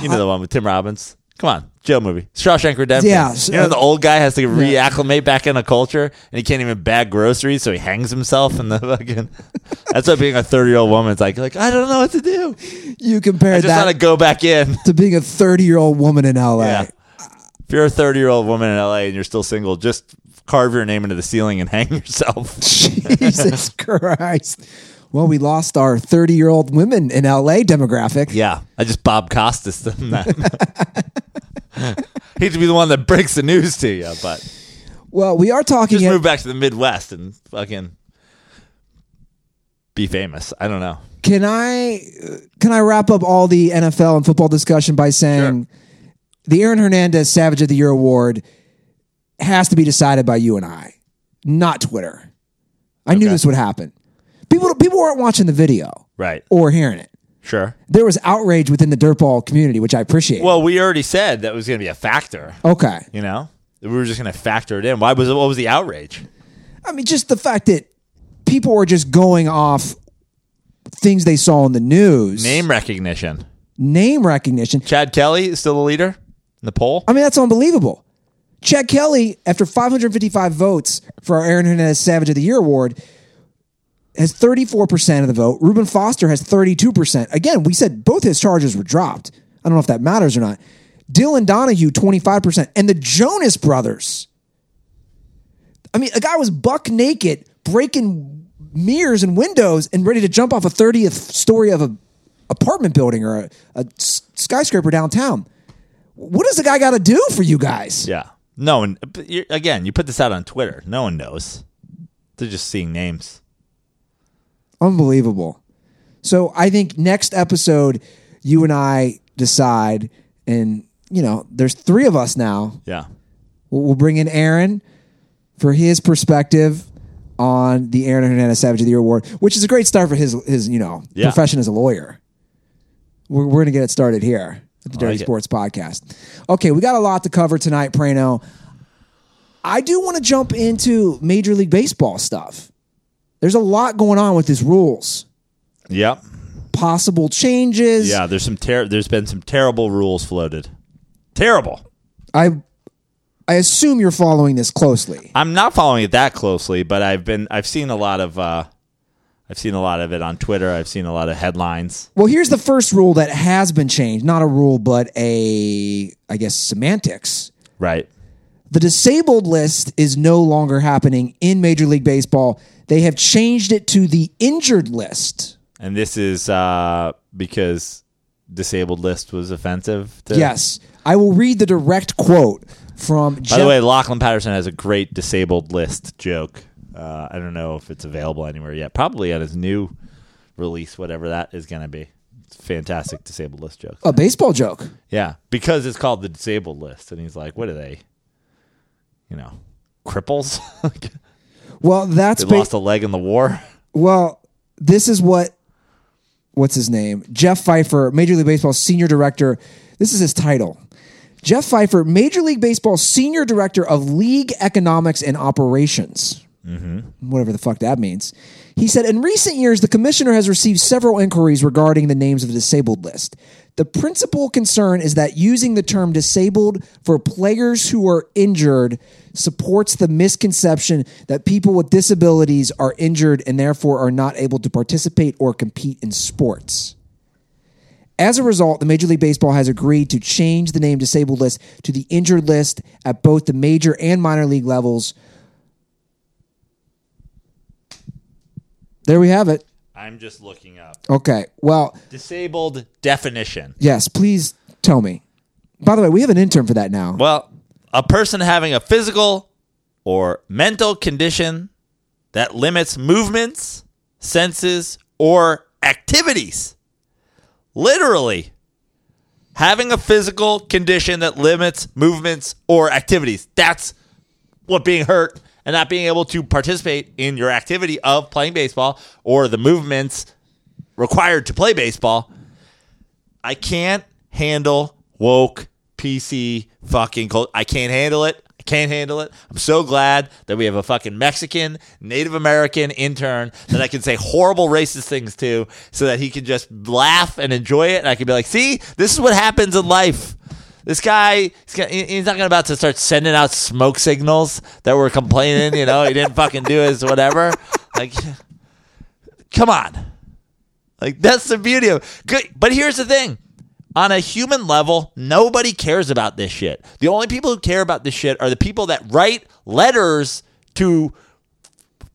You know the one with Tim Robbins. Come on, jail movie. Shawshank Redemption. Yeah, you know the old guy has to reacclimate back in a culture, and he can't even bag groceries, so he hangs himself in the fucking. That's what being a thirty year old woman's like. Like I don't know what to do. You compare I just that want to go back in. to being a thirty year old woman in LA. Yeah. If you're a thirty year old woman in LA and you're still single, just carve your name into the ceiling and hang yourself. Jesus Christ. Well, we lost our 30 year old women in LA demographic. yeah, I just Bob Costas them that. Hate to be the one that breaks the news to you, but Well, we are talking. just at- move back to the Midwest and fucking be famous. I don't know. can I uh, can I wrap up all the NFL and football discussion by saying the Aaron Hernandez Savage of the Year award has to be decided by you and I, not Twitter. I knew this would happen. People people weren't watching the video Right. or hearing it. Sure. There was outrage within the dirtball community, which I appreciate. Well, we already said that was going to be a factor. okay. You know, we were just going to factor it in. Why was it? What was the outrage? I mean, just the fact that people were just going off things they saw in the news. Name recognition. name recognition. Chad Kelly is still the leader in the poll. I mean, that's unbelievable. Chad Kelly, after 555 votes for our Aaron Hernandez Savage of the Year award, has 34% of the vote. Reuben Foster has 32%. Again, we said both his charges were dropped. I don't know if that matters or not. Dylan Donahue, 25%. And the Jonas brothers. I mean, a guy was buck naked, breaking mirrors and windows and ready to jump off a 30th story of a apartment building or a skyscraper downtown. What does the guy got to do for you guys? Yeah. No one. Again, you put this out on Twitter. No one knows. They're just seeing names. Unbelievable. So I think next episode, you and I decide, and you know, there's three of us now. Yeah. We'll, we'll bring in Aaron for his perspective on the Aaron Hernandez Savage of the Year award, which is a great start for his his you know Yeah. profession as a lawyer. We're we're gonna get it started here at the Dirty like it. Sports Podcast. Okay, we got a lot to cover tonight, Prano. I do want to jump into Major League Baseball stuff. There's a lot going on with these rules. Yep. possible changes. Yeah, there's some ter- there's been some terrible rules floated. Terrible. I I assume you're following this closely. I'm not following it that closely, but I've been I've seen a lot of uh I've seen a lot of it on Twitter. I've seen a lot of headlines. Well, here's the first rule that has been changed. Not a rule, but a I guess semantics. Right. The disabled list is no longer happening in Major League Baseball. They have changed it to the injured list. And this is uh because disabled list was offensive to Yes. I will read the direct quote from By Jeff- the way, Lachlan Patterson has a great disabled list joke. Uh, I don't know if it's available anywhere yet. Probably at his new release, whatever that is going to be. It's a fantastic disabled list joke. a baseball joke. Yeah, because it's called the disabled list, and he's like, "What are they? You know, cripples? they Well, that's ba- lost a leg in the war." Well, this is what what's his name? Jeff Pfeiffer, Major League Baseball senior director. This is his title. Jeff Pfeiffer, Major League Baseball senior director of league economics and operations. Mm-hmm. Whatever the fuck that means. He said, in recent years, the commissioner has received several inquiries regarding the names of the disabled list. The principal concern is that using the term disabled for players who are injured supports the misconception that people with disabilities are injured and therefore are not able to participate or compete in sports. As a result, the Major League Baseball has agreed to change the name disabled list to the injured list at both the major and minor league levels. There we have it. I'm just looking up Okay. Well, disabled definition. yes, please tell me. By the way, we have an intern for that now. Well, a person having a physical or mental condition that limits movements, senses, or activities. Literally, having a physical condition that limits movements or activities. That's what being hurt and not being able to participate in your activity of playing baseball or the movements required to play baseball. I can't handle woke PC fucking cult. I can't handle it. I can't handle it. I'm so glad that we have a fucking Mexican, Native American intern that I can say horrible racist things to so that he can just laugh and enjoy it. And I can be like, see, this is what happens in life. This guy, he's not gonna about to start sending out smoke signals that we're complaining, you know, he didn't fucking do his whatever. Like, come on. Like that's the beauty of good. But here's the thing: on a human level, nobody cares about this shit. The only people who care about this shit are the people that write letters to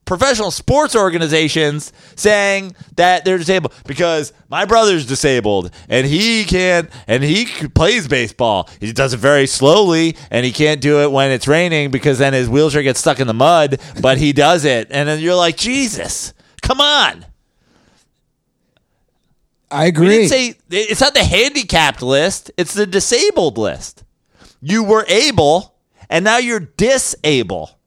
professional sports organizations saying that they're disabled because my brother's disabled and he can't and he plays baseball. He does it very slowly and he can't do it when it's raining because then his wheelchair gets stuck in the mud, but he does it. And then you're like, "Jesus, come on." I agree. didn't say it's not the handicapped list, it's the disabled list. You were able and now you're disable.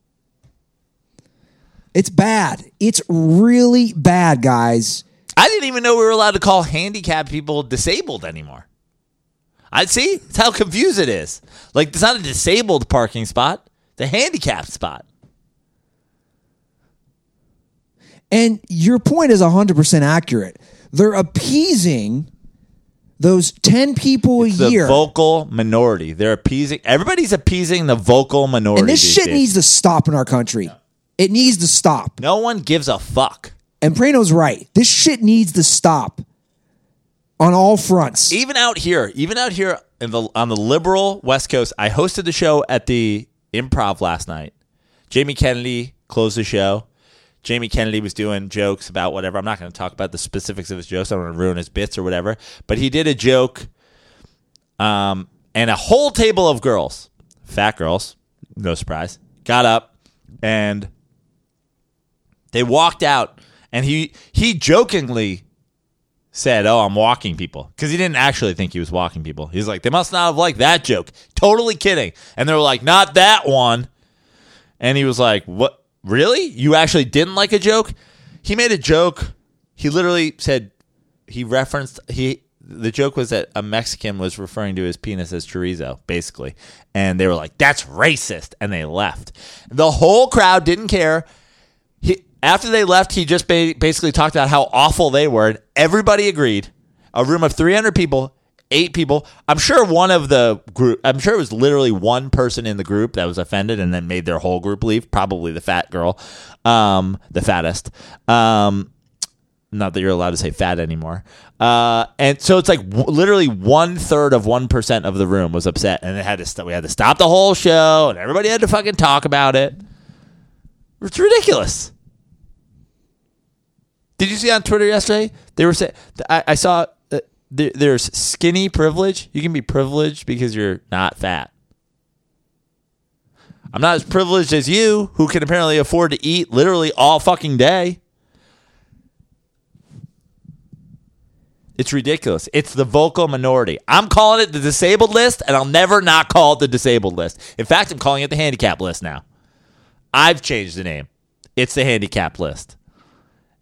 It's bad. It's really bad, guys. I didn't even know we were allowed to call handicapped people disabled anymore. I see. It's how confused it is. Like it's not a disabled parking spot, the handicapped spot. And your point is 100% accurate. They're appeasing those 10 people a The year. vocal minority. They're appeasing everybody's appeasing the vocal minority. and this shit days. needs to stop in our country. It needs to stop. no one gives a fuck. And Prano's right. This shit needs to stop on all fronts. even out here, even out here in the on the liberal West Coast, I hosted the show at the Improv last night. Jamie Kennedy closed the show. Jamie Kennedy was doing jokes about whatever. I'm not going to talk about the specifics of his jokes. I don't want to ruin his bits or whatever. But he did a joke, um, and a whole table of girls, fat girls, no surprise, got up and they walked out, and he he jokingly said, "Oh, I'm walking people," because he didn't actually think he was walking people. He's like, "They must not have liked that joke." Totally kidding. And they were like, "Not that one." And he was like, "What? Really? You actually didn't like a joke?" He made a joke. He literally said he referenced he the joke was that a Mexican was referring to his penis as chorizo, basically. And they were like, "That's racist," and they left. The whole crowd didn't care. After they left, he just ba- basically talked about how awful they were, and everybody agreed. A room of 300 people, eight people. I'm sure one of the group, I'm sure it was literally one person in the group that was offended and then made their whole group leave. Probably the fat girl, um, the fattest. Um, not that you're allowed to say fat anymore. Uh, and so it's like w- literally one third of one percent of the room was upset, and it had to st- we had to stop the whole show, and everybody had to fucking talk about it. It's ridiculous. Did you see on Twitter yesterday? They were saying I, I saw uh, there, there's skinny privilege. You can be privileged because you're not fat. I'm not as privileged as you, who can apparently afford to eat literally all fucking day. It's ridiculous. It's the vocal minority. I'm calling it the disabled list, and I'll never not call it the disabled list. In fact, I'm calling it the handicap list now. I've changed the name. It's the handicap list.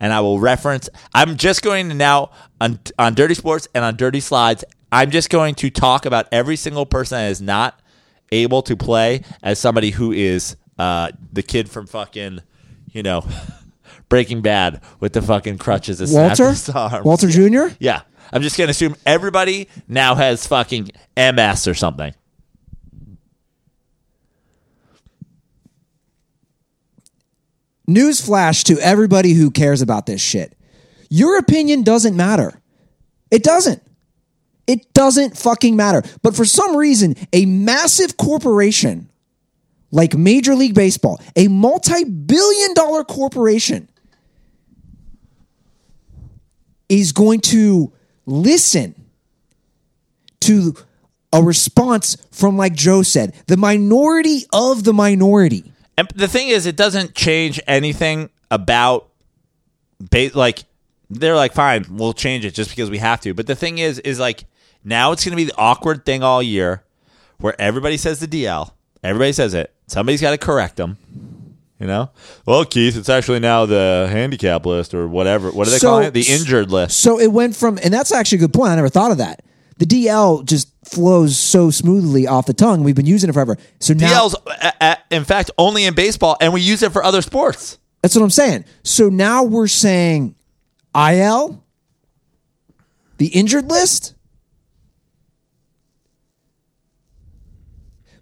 And I will reference, I'm just going to now, on, on Dirty Sports and on Dirty Slides, I'm just going to talk about every single person that is not able to play as somebody who is uh, the kid from fucking, you know, Breaking Bad with the fucking crutches. that Walter? Walter Jr.? Yeah. I'm just going to assume everybody now has fucking MS or something. Newsflash to everybody who cares about this shit. Your opinion doesn't matter. It doesn't. It doesn't fucking matter. But for some reason, a massive corporation like Major League Baseball, a multi billion dollar corporation, is going to listen to a response from, like Joe said, the minority of the minority. And the thing is, it doesn't change anything about, ba- like, they're like, fine, we'll change it just because we have to. But the thing is, is like, now it's going to be the awkward thing all year where everybody says the DL. Everybody says it. Somebody's got to correct them. You know? Well, Keith, it's actually now the handicap list or whatever. What are they So- calling it? The injured list. So it went from, and that's actually a good point. I never thought of that. The DL just flows so smoothly off the tongue. We've been using it forever. So now DL's, a- uh, a- uh, in fact, only in baseball, and we use it for other sports. that's what I'm saying. So now we're saying IL, the injured list.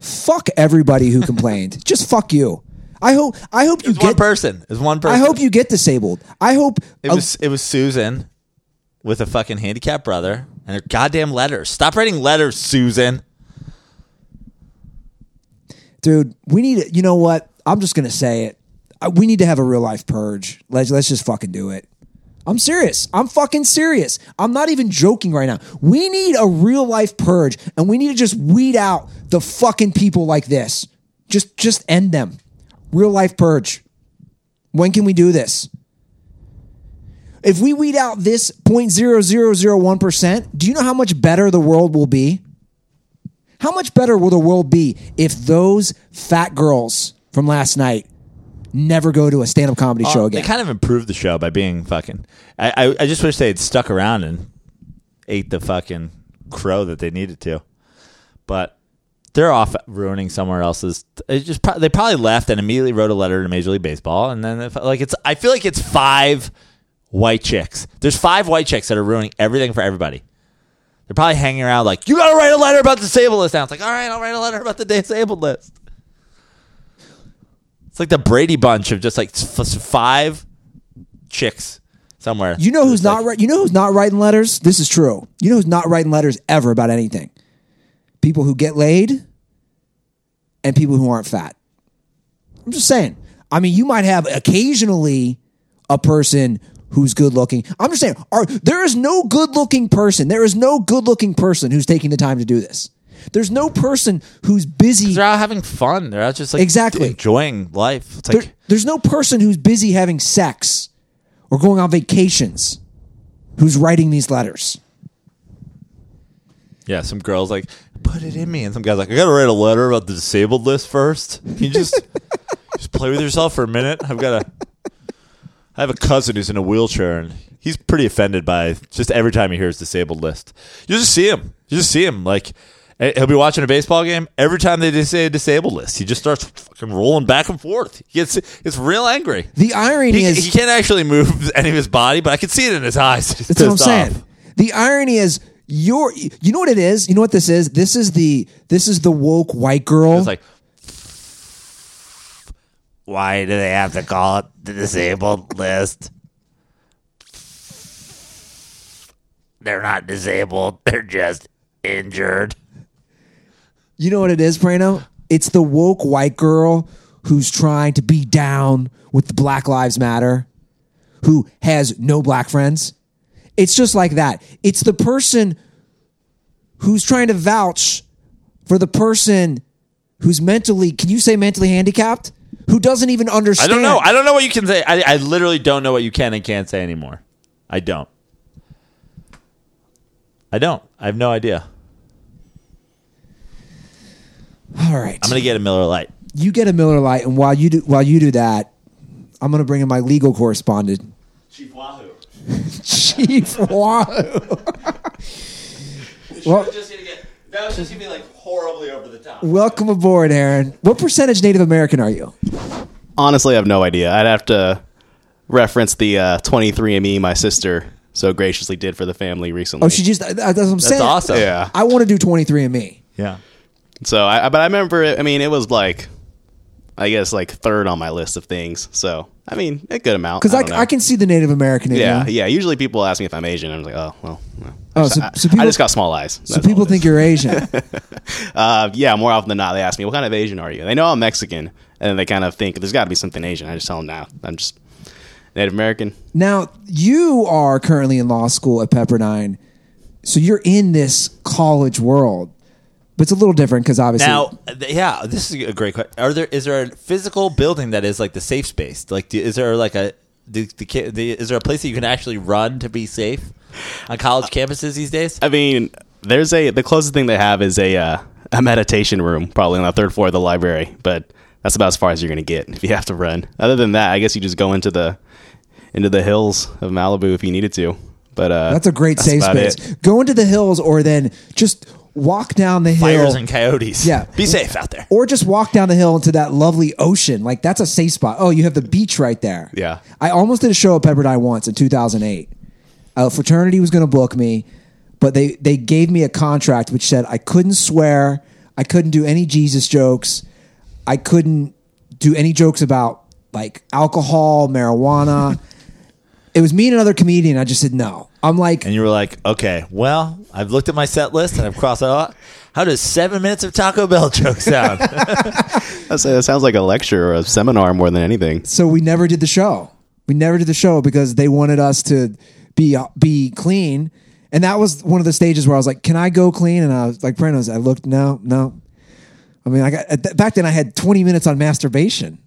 Fuck everybody who complained. just fuck you. I hope. I hope you It's one get. person. It's one person. I hope you get disabled. I hope. It was it was Susan with a fucking handicapped brother and her goddamn letters. Stop writing letters, Susan. dude we need to, you know what? I'm just gonna say it. We need to have a real life purge. Let's let's just fucking do it. I'm serious. I'm fucking serious. I'm not even joking right now. We need a real life purge and we need to just weed out the fucking people like this. Just just end them. Real life purge. When can we do this if we weed out this 0.0001% do you know how much better the world will be how much better will the world be if those fat girls from last night never go to a stand up comedy show Uh, again? They kind of improved the show by being fucking. I, I I just wish they had stuck around and ate the fucking crow that they needed to, but they're off ruining somewhere else's. It just they probably left and immediately wrote a letter to Major League Baseball, and then if, like it's. I feel like it's five white chicks. There's five white chicks that are ruining everything for everybody. They're probably hanging around like, you got to write a letter about the disabled list now. It's like, all right, I'll write a letter about the disabled list. It's like the Brady Bunch of just like f- five chicks somewhere. you know who's not like- right? You know who's not writing letters? This is true. You know who's not writing letters ever about anything? People who get laid and people who aren't fat. I'm just saying. I mean, you might have occasionally a person who's good looking. I'm just saying, are, there is no good looking person. There is no good looking person who's taking the time to do this. There's no person who's busy. They're out having fun. They're out just like Exactly. enjoying life. It's There, like there's no person who's busy having sex or going on vacations who's writing these letters. yeah, some girls like put it in me, and some guys like I got to write a letter about the disabled list first. Can you just just play with yourself for a minute? I've got a I have a cousin who's in a wheelchair, and he's pretty offended by just every time he hears disabled list. You just see him. You just see him like eh, He'll be watching a baseball game. Every time they say a disabled list, he just starts fucking rolling back and forth. He gets it's real angry. The irony He, is he can't actually move any of his body, but I can see it in his eyes. That's what I'm pissed saying. The irony is you're you know what it is? You know what this is? This is the this is the woke white girl. It's like, why do they have to call it the disabled list? They're not disabled. They're just injured. you know what it is, Prano? It's the woke white girl who's trying to be down with the Black Lives Matter, who has no black friends. It's just like that. It's the person who's trying to vouch for the person who's mentally, can you say mentally handicapped? Who doesn't even understand. I don't know. I don't know what you can say. I, I literally don't know what you can and can't say anymore. I don't. I don't. I have no idea. All right. I'm gonna get a Miller Lite. you get a Miller Lite, and while you do while you do that, I'm going to bring in my legal correspondent, Chief Wahoo. Chief Wahoo. well, gonna. That was just gonna be like horribly over the top. welcome aboard, Aaron. What percentage Native American are you? Honestly, I have no idea. I'd have to reference the uh, 23andMe my sister so graciously did for the family recently. Oh, she just that's what I'm That's saying. awesome. Yeah. I want to do 23andMe. Yeah. So, I, but I remember. It, I mean, it was like, I guess, like third on my list of things. So, I mean, a good amount. Because I, don't. I can see the Native American Yeah, yeah. Usually, people ask me if I'm Asian. I'm like, oh, well. no. Oh, so, I, so people, I just got small eyes. so people think you're Asian. Uh, yeah, more often than not, they ask me, "What kind of Asian are you?" They know I'm Mexican, and then they kind of think there's got to be something Asian. I just tell them, "No, I'm just Native American." now, you are currently in law school at Pepperdine, so you're in this college world, but it's a little different because obviously Now, th- yeah, this is a great question. Are there is there a physical building that is like the safe space? Like, do, is there like a the, the, ki- the is there a place that you can actually run to be safe on college campuses these days? I mean, there's a the closest thing they have is a uh, a meditation room, probably on the third floor of the library, but that's about as far as you're gonna get if you have to run. Other than that, I guess you just go into the into the hills of Malibu if you needed to. But uh, that's a great that's safe about space. it. Go into the hills, or then just walk down the hill. Fires and coyotes. Yeah. be safe out there. or just walk down the hill into that lovely ocean. Like that's a safe spot. Oh, you have the beach right there. Yeah. I almost did a show at Pepperdine once in 2008. A fraternity was going to book me, but they they gave me a contract which said I couldn't swear, I couldn't do any Jesus jokes, I couldn't do any jokes about like alcohol, marijuana. It was me and another comedian. I just said no. I'm like, And you were like, okay, well, I've looked at my set list and I've crossed it out. How does seven minutes of Taco Bell joke sound? That's, that sounds like a lecture or a seminar more than anything. so we never did the show. We never did the show because they wanted us to be uh, be clean, and that was one of the stages where I was like, "Can I go clean?" And I was like, "Brennan," I looked, no, no. I mean, I got at th- back then. I had 20 minutes on masturbation,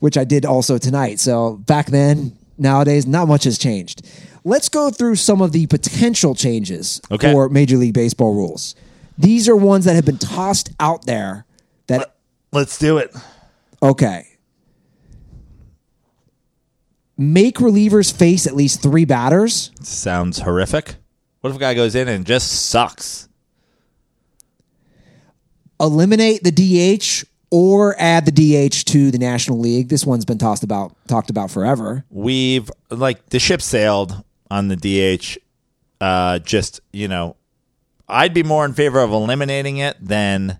which I did also tonight. So back then, nowadays, not much has changed. Let's go through some of the potential changes Okay. for Major League Baseball rules. These are ones that have been tossed out there. That Let's do it. okay. Make relievers face at least three batters. Sounds horrific. What if a guy goes in and just sucks? eliminate the DH or add the DH to the National League. This one's been tossed about talked about forever. We've like the ship sailed on the DH. Uh, just you know, I'd be more in favor of eliminating it than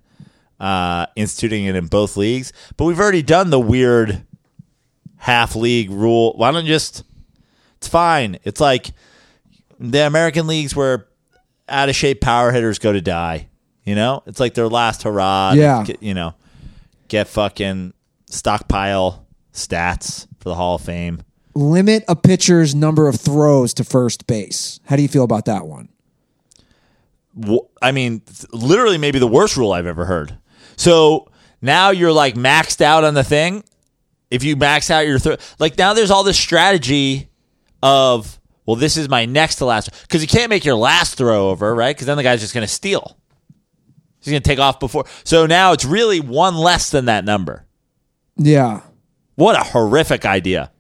uh, instituting it in both leagues. But we've already done the weird half league rule. Why don't you just? It's fine. It's like the American leagues where out of shape power hitters go to die. You know, it's like their last hurrah. Yeah. you know, get fucking stockpile stats for the Hall of Fame. Limit a pitcher's number of throws to first base. How do you feel about that one? I mean, th- literally maybe the worst rule I've ever heard. So now you're like maxed out on the thing. If you max out your throw, like now there's all this strategy of, well, this is my next to last because you can't make your last throw over, right? Because then the guy's just going to steal. He's going to take off before. So now it's really one less than that number. Yeah. What a horrific idea.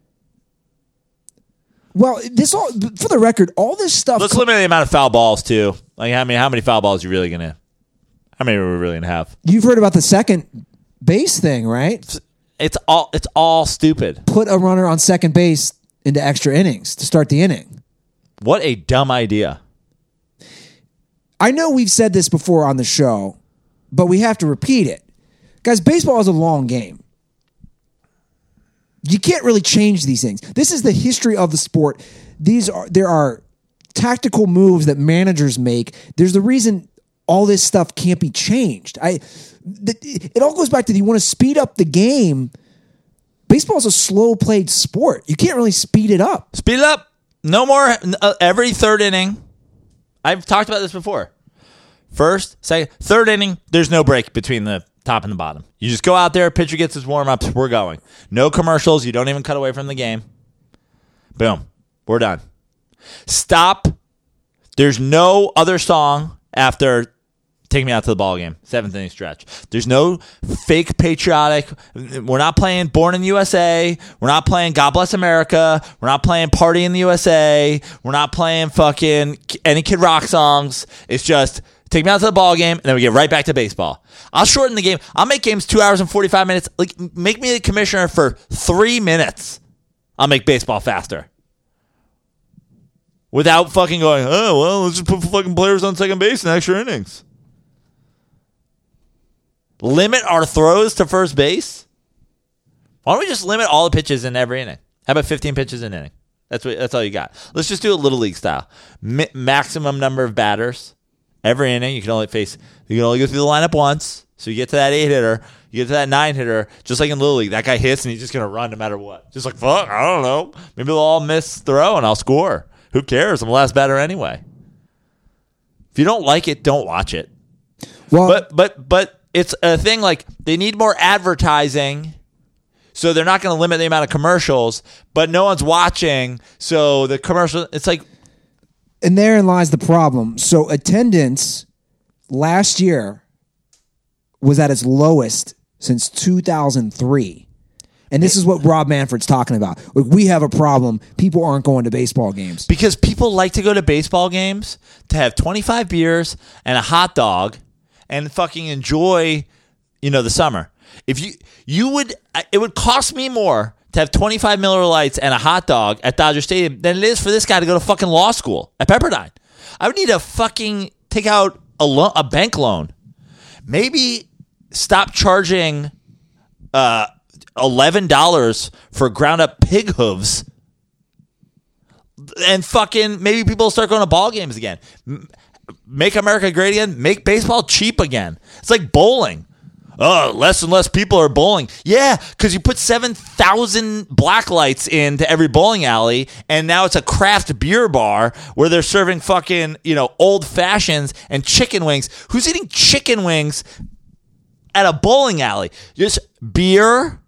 Well, this all for the record, all this stuff. Let's limit the amount of foul balls too. Like how many how many foul balls are you really going to How many were we really gonna have? You've heard about the second base thing, right? It's all it's all stupid. Put a runner on second base into extra innings to start the inning. What a dumb idea. I know we've said this before on the show, but we have to repeat it. Guys, baseball is a long game. You can't really change these things. This is the history of the sport. These are there are tactical moves that managers make. There's the reason all this stuff can't be changed. I it all goes back to you want to speed up the game. Baseball is a slow played sport. You can't really speed it up. Speed it up. No more uh, every third inning. I've talked about this before. First, second, third inning, there's no break between the top and the bottom. You just go out there, pitcher gets his warm ups, we're going. No commercials, you don't even cut away from the game. Boom. We're done. Stop. There's no other song after Take Me Out to the Ball Game, seventh inning stretch. There's no fake patriotic. We're not playing Born in the USA. We're not playing God Bless America. We're not playing Party in the USA. We're not playing fucking any Kid Rock songs. It's just take me out to the ball game, and then we get right back to baseball. I'll shorten the game. I'll make games two hours and 45 minutes. Like, make me the commissioner for three minutes. I'll make baseball faster without fucking going, oh, well, let's just put fucking players on second base in extra innings. Limit our throws to first base. Why don't we just limit all the pitches in every inning? How about 15 pitches in inning? That's what. That's all you got. Let's just do it little league style. Mi- maximum number of batters every inning. You can only face. You can only go through the lineup once. So you get to that eight hitter, you get to that nine hitter, just like in Little League. That guy hits and he's just gonna run no matter what. Just like fuck, I don't know. Maybe they'll all miss throw and I'll score. Who cares? I'm the last batter anyway. If you don't like it, don't watch it. Well, But but but it's a thing like they need more advertising. So they're not going to limit the amount of commercials, but no one's watching. So the commercial, it's like and therein lies the problem. So attendance last year was at its lowest since 2003. And this is what Rob Manfred's talking about. We have a problem. People aren't going to baseball games. because people like to go to baseball games to have 25 beers and a hot dog and fucking enjoy, you know, the summer. If you you would it would cost me more to have 25 Miller Lights and a hot dog at Dodger Stadium than it is for this guy to go to fucking law school at Pepperdine. I would need to fucking take out a lo- a bank loan. Maybe stop charging uh $11 for ground up pig hooves and fucking maybe people start going to ball games again. Make America great again. Make baseball cheap again. It's like bowling. Oh, less and less people are bowling. Yeah, because you put 7,000 black lights into every bowling alley, and now it's a craft beer bar where they're serving fucking, you know, old fashions and chicken wings. Who's eating chicken wings at a bowling alley? Just beer,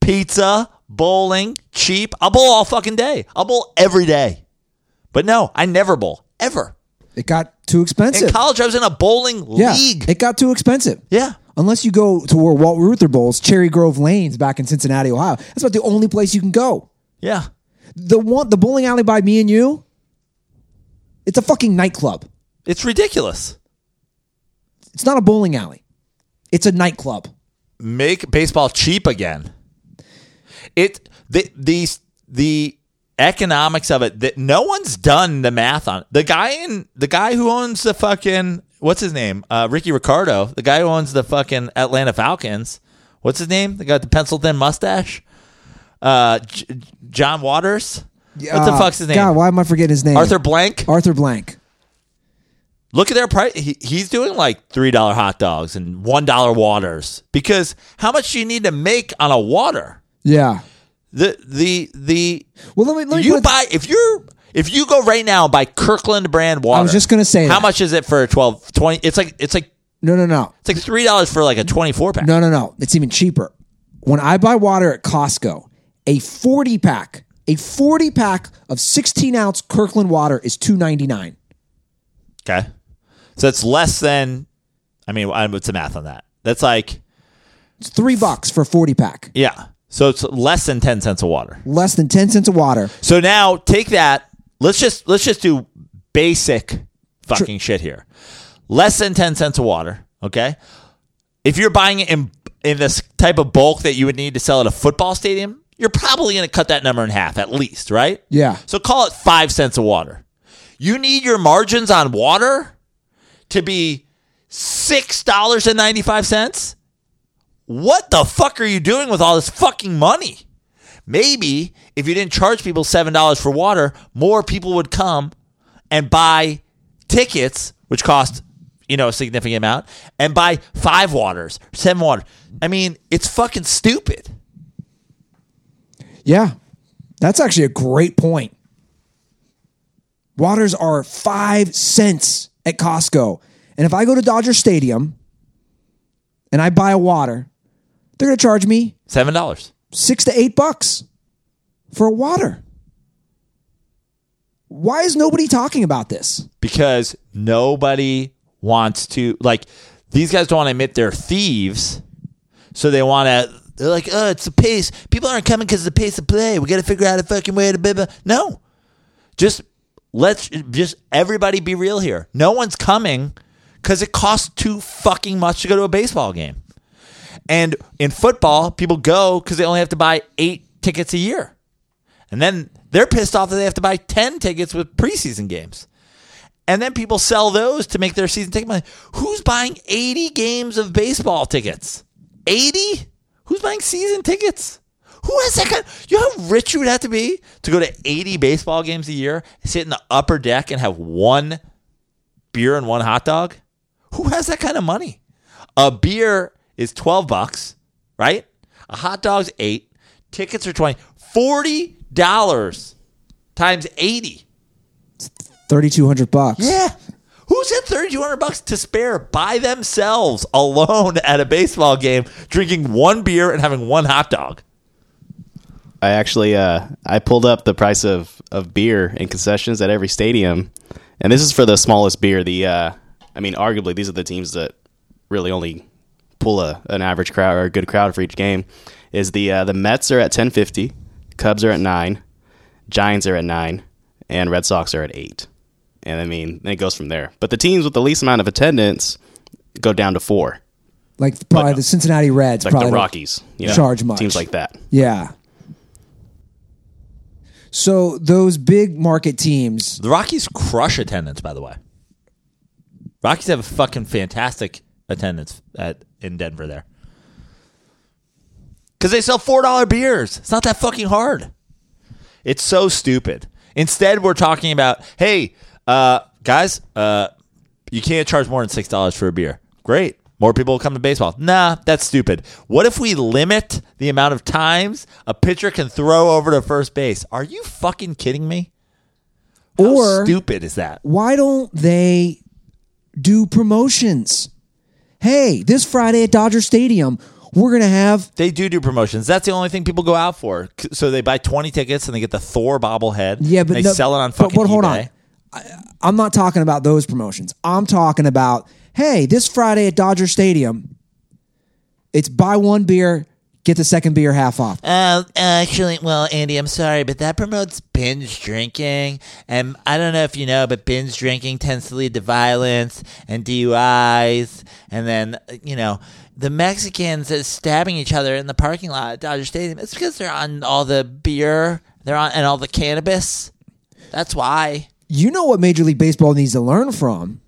pizza, bowling, cheap. I'll bowl all fucking day. I'll bowl every day. But no, I never bowl. Ever. It got too expensive. In college, I was in a bowling yeah, league. it got too expensive. yeah. Unless you go to where Walt Ruther bowls, Cherry Grove Lanes back in Cincinnati, Ohio. That's about the only place you can go. Yeah. The one, the bowling alley by me and you, it's a fucking nightclub. It's ridiculous. It's not a bowling alley. It's a nightclub. Make baseball cheap again. It the the the economics of it that no one's done the math on. The guy in the guy who owns the fucking what's his name? Uh, Ricky Ricardo, the guy who owns the fucking Atlanta Falcons. What's his name? The guy with the pencil thin mustache. Uh, J- John Waters. what the fuck's his name? God, why am I forgetting his name? Arthur Blank. Arthur Blank. Look at their price. He, he's doing like three dollar hot dogs and one dollar waters because how much do you need to make on a water? Yeah. The the the Well, let me let me you buy if you're if you go right now and buy Kirkland brand water. I was just gonna say how that. much is it for a 12, 20? It's like it's like No, no, no, it's like three dollars for like a twenty four pack. no, no, no. It's even cheaper. When I buy water at Costco, a forty pack, a forty pack of sixteen ounce Kirkland water is two ninety nine. Okay, so it's less than. I mean, I- what's the math on that? That's like It's three bucks for a forty pack. yeah. So it's less than 10 cents of water. Less than 10 cents of water. So now take that. Let's just let's just do basic fucking shit here. Less than 10 cents of water, okay? If you're buying it in in this type of bulk that you would need to sell at a football stadium, you're probably going to cut that number in half at least, right? Yeah. So call it 5 cents of water. You need your margins on water to be $6.95 what the fuck are you doing with all this fucking money? Maybe if you didn't charge people seven dollars for water, more people would come and buy tickets, which cost you know a significant amount, and buy five waters, seven waters. I mean, it's fucking stupid. Yeah. That's actually a great point. Waters are five cents at Costco. And if I go to Dodger Stadium and I buy a water, they're going to charge me Seven dollars. six to eight bucks for a water. Why is nobody talking about this? because nobody wants to like these guys don't want to admit they're thieves so they want to they're like oh it's the pace people aren't coming because of the pace of play we got to figure out a fucking way to blah, blah. no just let's just everybody be real here no one's coming because it costs too fucking much to go to a baseball game and in football people go because they only have to buy eight tickets a year and then they're pissed off that they have to buy 10 tickets with preseason games and then people sell those to make their season ticket money. Who's buying 80 games of baseball tickets? 80? Who's buying season tickets? Who has that kind? You know how rich you would have to be to go to 80 baseball games a year, sit in the upper deck, and have one beer and one hot dog? Who has that kind of money? A beer is 12 bucks, right? A hot dog's 8. Tickets are 20. $40 times 80. 3200 bucks. Yeah. Who's got thirty two hundred bucks to spare by themselves alone at a baseball game, drinking one beer and having one hot dog? I actually uh, I pulled up the price of, of beer and concessions at every stadium, and this is for the smallest beer. The uh, I mean, arguably these are the teams that really only pull a an average crowd or a good crowd for each game. Is the uh, the Mets are at ten fifty, Cubs are at nine, Giants are at nine, and Red Sox are at eight. And I mean, it goes from there. But the teams with the least amount of attendance go down to four, Like probably But- the Cincinnati Reds. like probably the don't Rockies. You know, charge much. teams like that. Yeah. So those big market teams, The Rockies crush attendance, by the way. Rockies have a fucking fantastic attendance at in Denver there. Because they sell four dollar beers. It's not that fucking hard. It's so stupid. Instead, we're talking about, hey, uh, guys, uh, you can't charge more than six dollars for a beer. Great. More people will come to baseball. Nah, that's stupid. What if we limit the amount of times a pitcher can throw over to first base? Are you fucking kidding me? How or stupid is that? why don't they do promotions? Hey, this Friday at Dodger Stadium, we're gonna have They do do promotions. That's the only thing people go out for. So they buy twenty tickets and they get the Thor bobblehead. Yeah, but they no- sell it on but- fucking but hold eBay. on. I'm not talking about those promotions. I'm talking about hey, this Friday at Dodger Stadium, it's buy one beer, get the second beer half off. Uh, actually, well, Andy, I'm sorry, but that promotes binge drinking, and I don't know if you know, but binge drinking tends to lead to violence and DUIs, and then you know the Mexicans is stabbing each other in the parking lot at Dodger Stadium. It's because they're on all the beer, they're on and all the cannabis. That's why. You know what Major League Baseball needs to learn from?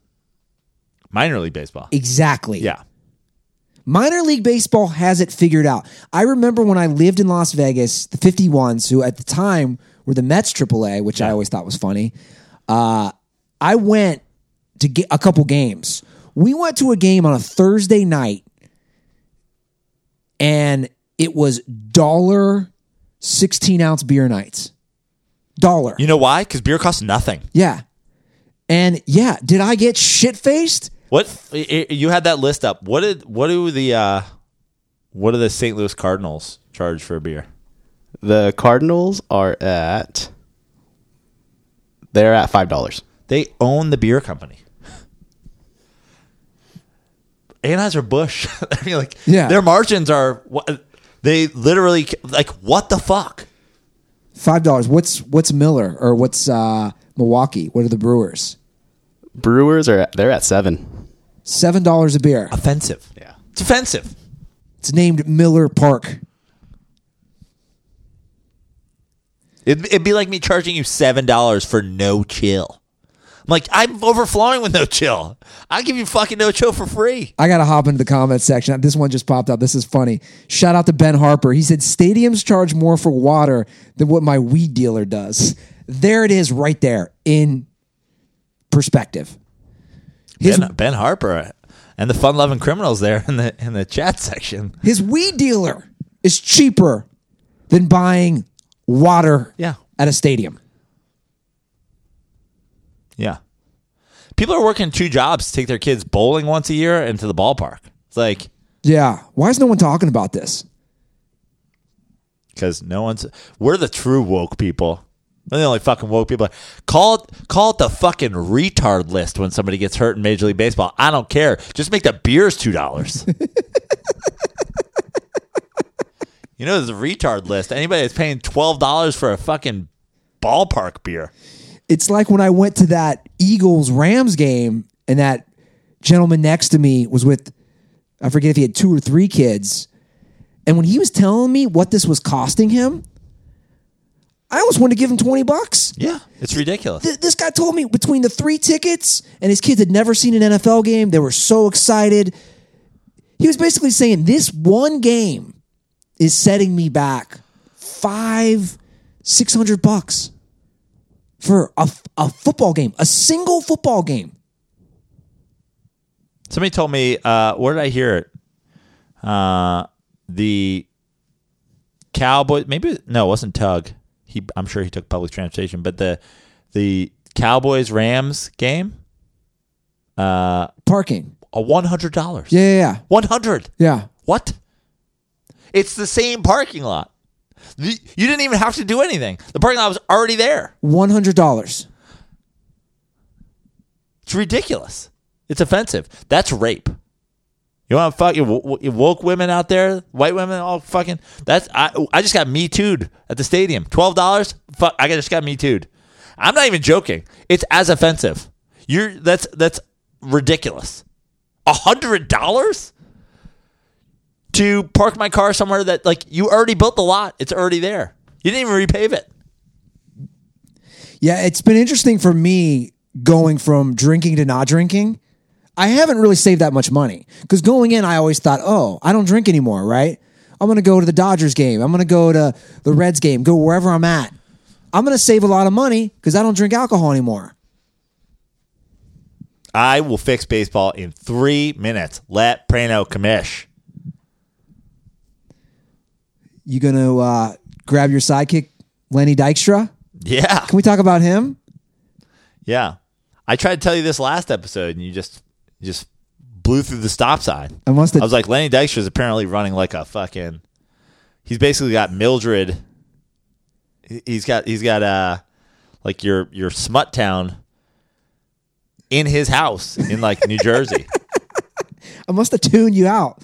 Minor league baseball. Exactly. Yeah. Minor League Baseball has it figured out. I remember when I lived in Las Vegas, the 51s, who at the time were the Mets AAA, which I always thought was funny. Uh, I went to get a couple games. We went to a game on a Thursday night, and it was dollar 16 ounce beer nights. Dollar. You know why? Because beer costs nothing. Yeah. And yeah, did I get shit faced? What i- i- you had that list up? What did what do the uh, what do the St. Louis Cardinals charge for a beer? The Cardinals are at they're at five dollars. They own the beer company. Anheuser Busch. I mean, like, Yeah. their margins are what they literally like. What the fuck? Five dollars. What's what's Miller or what's uh, Milwaukee? What are the Brewers? Brewers are at, they're at seven. Seven dollars a beer. Offensive. Yeah. It's offensive. It's named Miller Park. It'd, it'd be like me charging you seven dollars for no chill. I'm like, I'm overflowing with no chill. I'll give you fucking no chill for free. I got to hop into the comment section. This one just popped up. This is funny. Shout out to Ben Harper. He said, Stadiums charge more for water than what my weed dealer does. There it is, right there in perspective. His, Ben, ben Harper and the fun loving criminals there in the in the chat section. his weed dealer is cheaper than buying water Yeah. at a stadium. Yeah. People are working two jobs to take their kids bowling once a year and to the ballpark. It's like Yeah. Why is no one talking about this? because no one's we're the true woke people. We're the only fucking woke people. Call it call it the fucking retard list when somebody gets hurt in Major League Baseball. I don't care. Just make the beers two dollars. you know, there's a retard list. Anybody that's paying twelve dollars for a fucking ballpark beer. it's like when I went to that Eagles Rams game and that gentleman next to me was with, I forget if he had two or three kids. And when he was telling me what this was costing him, I almost wanted to give him 20 bucks. Yeah, it's ridiculous. Th- This guy told me between the three tickets and his kids had never seen an NFL game, they were so excited. He was basically saying this one game is setting me back five, six hundred bucks for a, a football game, a single football game. Somebody told me, uh, where did I hear it? Uh, the Cowboy, maybe no, it wasn't Tug. He, I'm sure he took public transportation, but the the Cowboys Rams game, uh, Parking. a one hundred dollars. Yeah, yeah, yeah. one hundred. Yeah. What? It's the same parking lot. The- You didn't even have to do anything. The parking lot was already there. One hundred dollars. It's ridiculous. It's offensive. That's rape. You want fucking w- w- woke women out there, white women, all fucking. That's I. I just got me too'd at the stadium. Twelve dollars. Fuck. I just got me too'd. I'm not even joking. It's as offensive. You're that's that's ridiculous. A hundred dollars to park my car somewhere that like you already built the lot. It's already there. You didn't even repave it. Yeah, it's been interesting for me going from drinking to not drinking. I haven't really saved that much money because going in, I always thought, oh, I don't drink anymore, right? I'm going to go to the Dodgers game. I'm going to go to the Reds game, go wherever I'm at. I'm going to save a lot of money because I don't drink alcohol anymore. I will fix baseball in three minutes. Let Prano commish. You going to uh, grab your sidekick, Lenny Dykstra? Yeah. Can we talk about him? Yeah. I tried to tell you this last episode and you just just blew through the stop sign. I must have- I was like, Lenny Dykstra is apparently running like a fucking he's basically got Mildred he- he's got he's got uh like your your smut town in his house in like New Jersey. I must have tuned you out.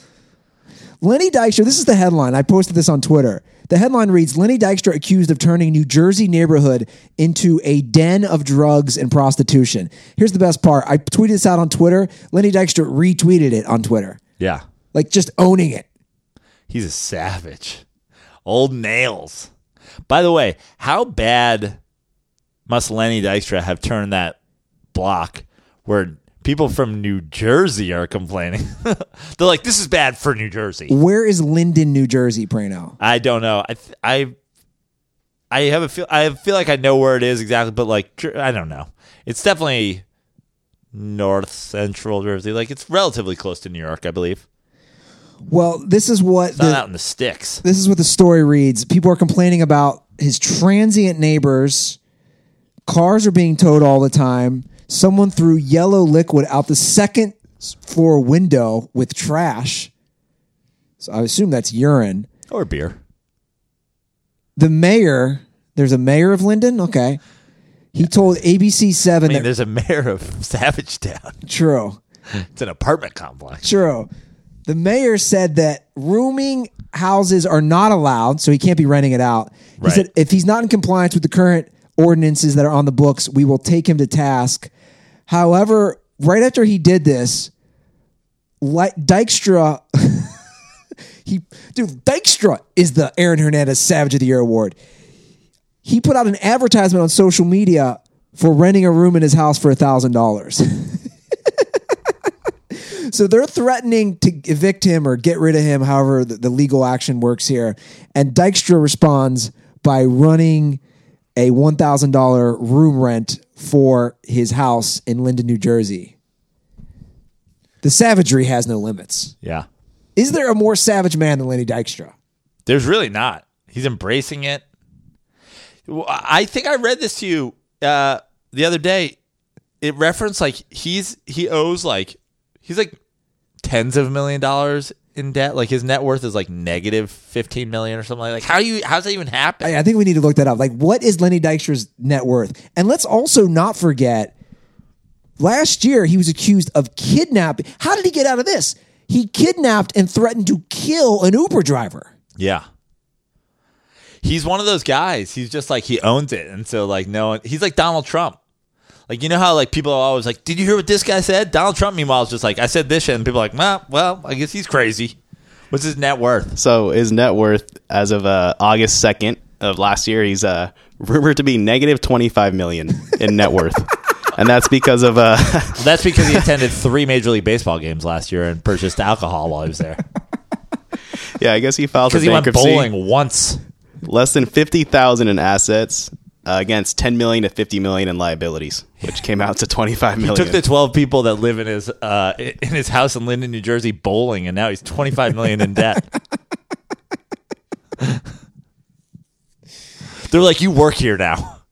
Lenny Dykstra, this is the headline. I posted this on Twitter. The headline reads Lenny Dykstra accused of turning New Jersey neighborhood into a den of drugs and prostitution. Here's the best part. I tweeted this out on Twitter. Lenny Dykstra retweeted it on Twitter. Yeah. Like just owning it. He's a savage. Old nails. By the way, how bad must Lenny Dykstra have turned that block where people from New Jersey are complaining? They're like, this is bad for New Jersey. Where is Linden, New Jersey, Prano? I don't know. I th- I I have a feel. I feel like I know where it is exactly, but like I don't know. It's definitely north central Jersey. Like it's relatively close to New York, I believe. Well, this is what It's not out in the sticks. this is what the story reads. People are complaining about his transient neighbors. Cars are being towed all the time. Someone threw yellow liquid out the second floor window with trash. So I assume that's urine. Or beer. The mayor, there's a mayor of Linden. Okay. He told ABC I 7 mean, that there's a mayor of Savage Town. true. It's an apartment complex. True. The mayor said that rooming houses are not allowed, so he can't be renting it out. He Right. said if he's not in compliance with the current ordinances that are on the books, we will take him to task. However, right after he did this, Dykstra. he, dude, Dykstra is the Aaron Hernandez Savage of the Year award. He put out an advertisement on social media for renting a room in his house for a thousand dollars. So they're threatening to evict him or get rid of him, however the, the legal action works here. And Dykstra responds by running a one thousand dollar room rent for his house in Linden, New Jersey. The savagery has no limits. Yeah. Is there a more savage man than Lenny Dykstra? There's really not. He's embracing it. I think I read this to you uh, the other day. It referenced like he's he owes like he's like tens of million dollars in debt. Like his net worth is like negative fifteen million or something like. Like how do you how's that even happen? I, I think we need to look that up. Like, what is Lenny Dykstra's net worth? And let's also not forget, last year he was accused of kidnapping. How did he get out of this? He kidnapped and threatened to kill an Uber driver. Yeah. He's one of those guys. He's just like he owns it, and so like no, he's like Donald Trump. Like you know how like people are always like, "Did you hear what this guy said?" Donald Trump, meanwhile, is just like, "I said this," shit," and people are like, "Well, well, I guess he's crazy." What's his net worth? So his net worth as of uh, August second of last year, he's uh, rumored to be negative twenty five million in net worth, and that's because of uh, That's because he attended three Major League Baseball games last year and purchased alcohol while he was there. yeah, I guess he filed for Because he went bowling once. Less than fifty thousand in assets uh, against ten million to fifty million in liabilities, which came out to twenty five million. Took the twelve people that live in his uh, in his house in Linden, New Jersey, bowling, and now he's twenty five million in debt. They're like, "You work here now."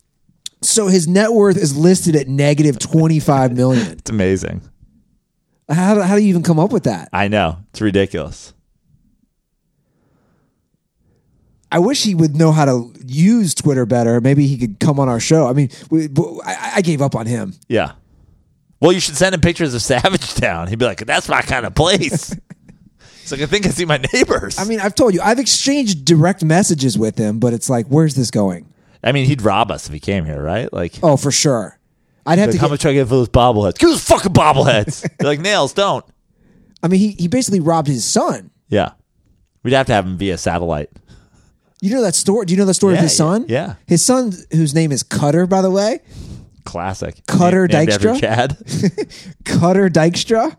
So his net worth is listed at negative 25 million. It's amazing. How, how do you even come up with that? I know it's ridiculous. I wish he would know how to use Twitter better. Maybe he could come on our show. I mean, we, I, I gave up on him. Yeah. Well, you should send him pictures of Savage Town. He'd be like, "That's my kind of place." He's like, "I think I see my neighbors." I mean, I've told you, I've exchanged direct messages with him, but it's like, where's this going? I mean, he'd rob us if he came here, right? Like, Oh, for sure. I'd have like, to how get, much do I get for those bobbleheads? Give those fucking bobbleheads. They're like nails, don't. I mean, he, he basically robbed his son. Yeah, we'd have to have him via satellite. You know that story? Do you know the story Yeah, of his son? yeah. His son, whose name is Cutter, by the way, Classic. Cutter Named after Dykstra? Chad. Cutter Dykstra.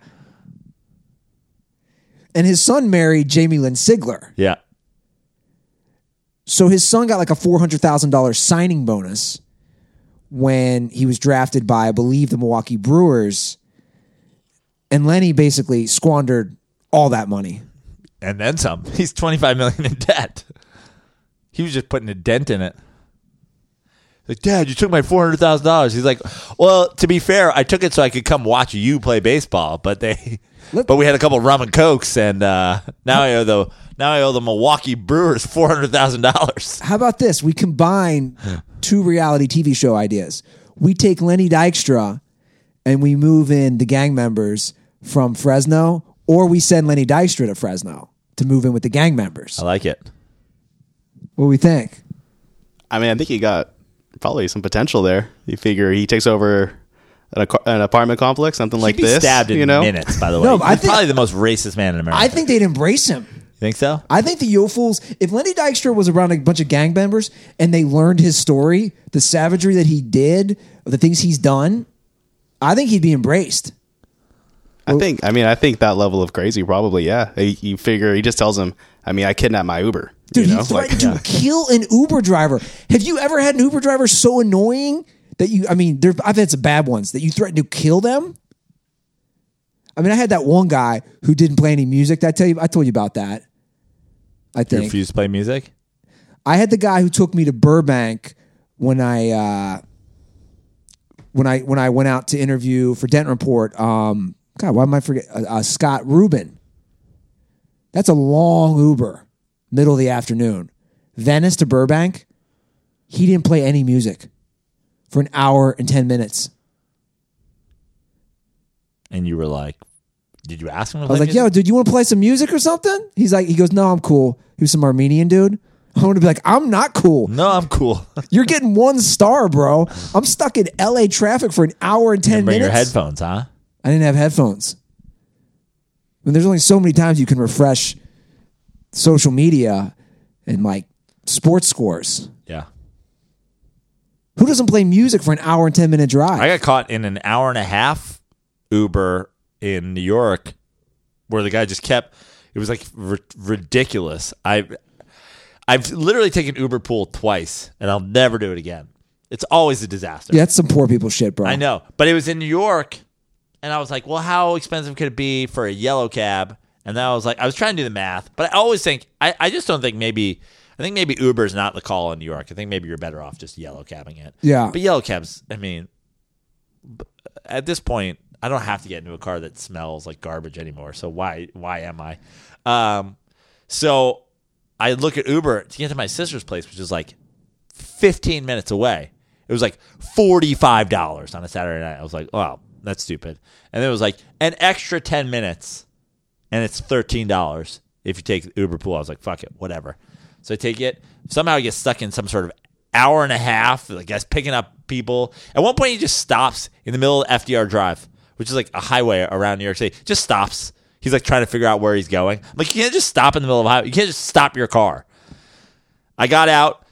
And his son married Jamie Lynn Sigler. yeah. So his son got like a four hundred thousand dollars signing bonus when he was drafted by, I believe, the Milwaukee Brewers. And Lenny basically squandered all that money. And then some. He's twenty five million in debt. He was just putting a dent in it. Like, Dad, you took my four hundred thousand dollars. He's like, Well, to be fair, I took it so I could come watch you play baseball, but they Let- but we had a couple of rum and cokes and uh, now I owe the now I owe the Milwaukee Brewers four hundred thousand dollars. How about this? We combine two reality TV show ideas. We take Lenny Dykstra and we move in the gang members from Fresno, or we send Lenny Dykstra to Fresno to move in with the gang members. I like it. What we think? I mean, I think he got probably some potential there. You figure he takes over an, an apartment complex, something like He'd be this. stabbed in you know, minutes, by the way. No, but I think- probably the most racist man in America. I think they'd embrace him. think so? I think the Yofuls, if Lenny Dykstra was around a bunch of gang members and they learned his story, the savagery that he did, the things he's done, I think he'd be embraced. I think. I mean, I think that level of crazy, probably. Yeah, you figure he just tells him. I mean, I kidnapped my Uber. Dude, you know? he threatened Like, to kill an Uber driver. Have you ever had an Uber driver so annoying that you, I mean, there, I've had some bad ones that you threatened to kill them? I mean, I had that one guy who didn't play any music. Did I tell you, I told you about that. I You think. refuse to play music? I had the guy who took me to Burbank when I uh, when I when I went out to interview for Dent Report. Um, God, why am I forget? Uh, uh, Scott Rubin. That's a long Uber, middle of the afternoon, Venice to Burbank. He didn't play any music for an hour and ten minutes. And you were like, did you ask him? I was like, "Yo, dude, you want to play some music or something?" He's like, "He goes, no, I'm cool." He was some Armenian dude. I want to be like, "I'm not cool." no, I'm cool. You're getting one star, bro. I'm stuck in LA traffic for an hour and 10 Bring minutes. your headphones, huh? I didn't have headphones. I mean, there's only so many times you can refresh social media and like sports scores. Yeah. Who doesn't play music for an hour and 10 minute drive? I got caught in an hour and a half Uber in New York where the guy just kept it was like r- ridiculous. I I've literally taken Uber pool twice and I'll never do it again. It's always a disaster. yeah, that's some poor people shit, bro. I know. But it was in New York and I was like, "Well, how expensive could it be for a yellow cab?" And then I was like, I was trying to do the math, but I always think I, I just don't think maybe I think maybe Uber's not the call in New York. I think maybe you're better off just yellow cabbing it. Yeah. But yellow cabs, I mean, at this point, I don't have to get into a car that smells like garbage anymore. So why why am I? Um, so I look at Uber to get to my sister's place, which is like 15 minutes away. It was like $45 on a Saturday night. I was like, oh, that's stupid. And then it was like an extra 10 minutes and it's $13 if you take Uber pool. I was like, fuck it, whatever. So I take it. Somehow I get stuck in some sort of hour and a half, I guess, picking up people. At one point, he just stops in the middle of FDR Drive, which is like a highway around New York City. Just stops. He's like trying to figure out where he's going. I'm like, you can't just stop in the middle of a highway. You can't just stop your car. I got out.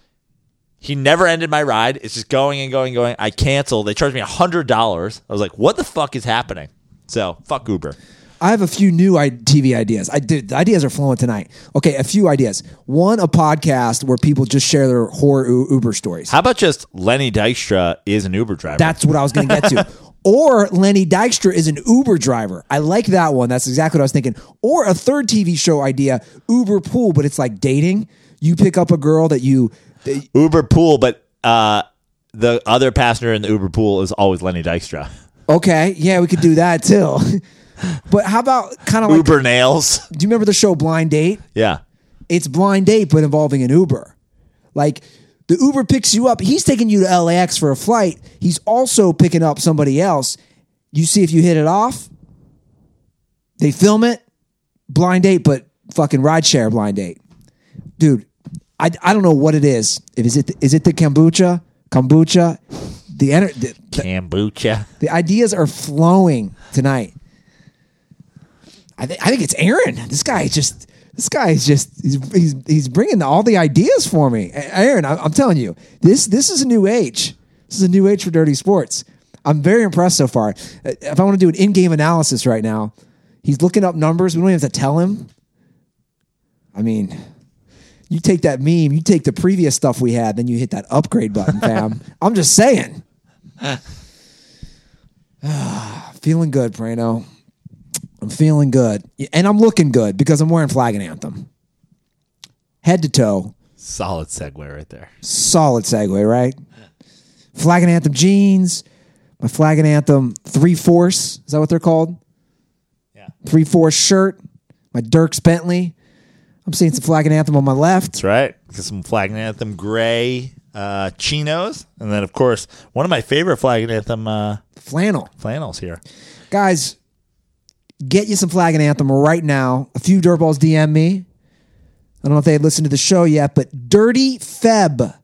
He never ended my ride. It's just going and going and going. I canceled. They charged me $100. I was like, what the fuck is happening? So, fuck Uber. I have a few new TV ideas. I did. The ideas are flowing tonight. Okay, a few ideas. One, a podcast where people just share their horror Uber stories. How about just Lenny Dykstra is an Uber driver? That's what I was going to get to. Or Lenny Dykstra is an Uber driver. I like that one. That's exactly what I was thinking. Or a third TV show idea, Uber Pool, but it's like dating. You pick up a girl that you. that- Uber pool, but uh, the other passenger in the Uber pool is always Lenny Dykstra. okay, yeah, we could do that too. but how about kind of like? Uber nails. Do you remember the show Blind Date? Yeah. it's blind date but involving an Uber. Like the Uber picks you up. He's taking you to LAX for a flight. He's also picking up somebody else. You see if you hit it off. They film it. Blind date, but fucking rideshare blind date. Dude, I, I don't know what it is. If is it is it the kombucha? Kombucha? The, ener- the, the Kombucha. the ideas are flowing tonight. I, th- I think it's Aaron. This guy is just. This guy is just. He's he's, he's bringing all the ideas for me. Aaron, I, I'm telling you, this this is a new age. This is a new age for dirty sports. I'm very impressed so far. Uh, If I want to do an in-game analysis right now, he's looking up numbers. We don't even have to tell him. I mean, you take that meme, you take the previous stuff we had, then you hit that upgrade button, fam. I'm just saying. feeling good, Prano. I'm feeling good. And I'm looking good because I'm wearing flag and anthem. Head to toe. Solid segue right there. Solid segue, right? Flag and anthem jeans. My flag and anthem three force. Is that what they're called? Yeah. Three force shirt. My Dierks Bentley. I'm seeing some flag and anthem on my left. That's right. Got some flag and anthem gray uh, chinos, and then of course one of my favorite flag and anthem uh, Flannel. flannels here. Guys, get you some flag and anthem right now. A few dirtballs DM me. I don't know if they listened to the show yet, but Dirty Feb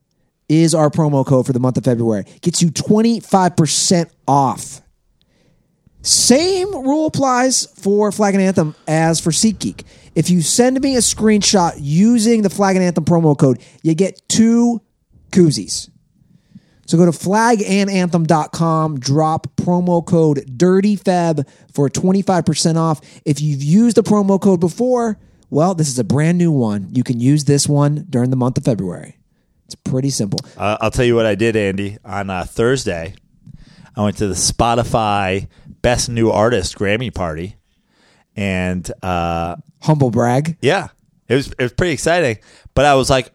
is our promo code for the month of February. Gets you 25% off. Same rule applies for Flag and Anthem as for SeatGeek. If you send me a screenshot using the Flag and Anthem promo code, you get two koozies. So go to flagandanthem.com, drop promo code DIRTYFEB for 25% off. If you've used the promo code before, well, this is a brand new one. You can use this one during the month of February. It's pretty simple. Uh, I'll tell you what I did, Andy. On uh, Thursday, I went to the Spotify Best New Artist Grammy party, and uh, Humble brag. yeah, it was it was pretty exciting. But I was like,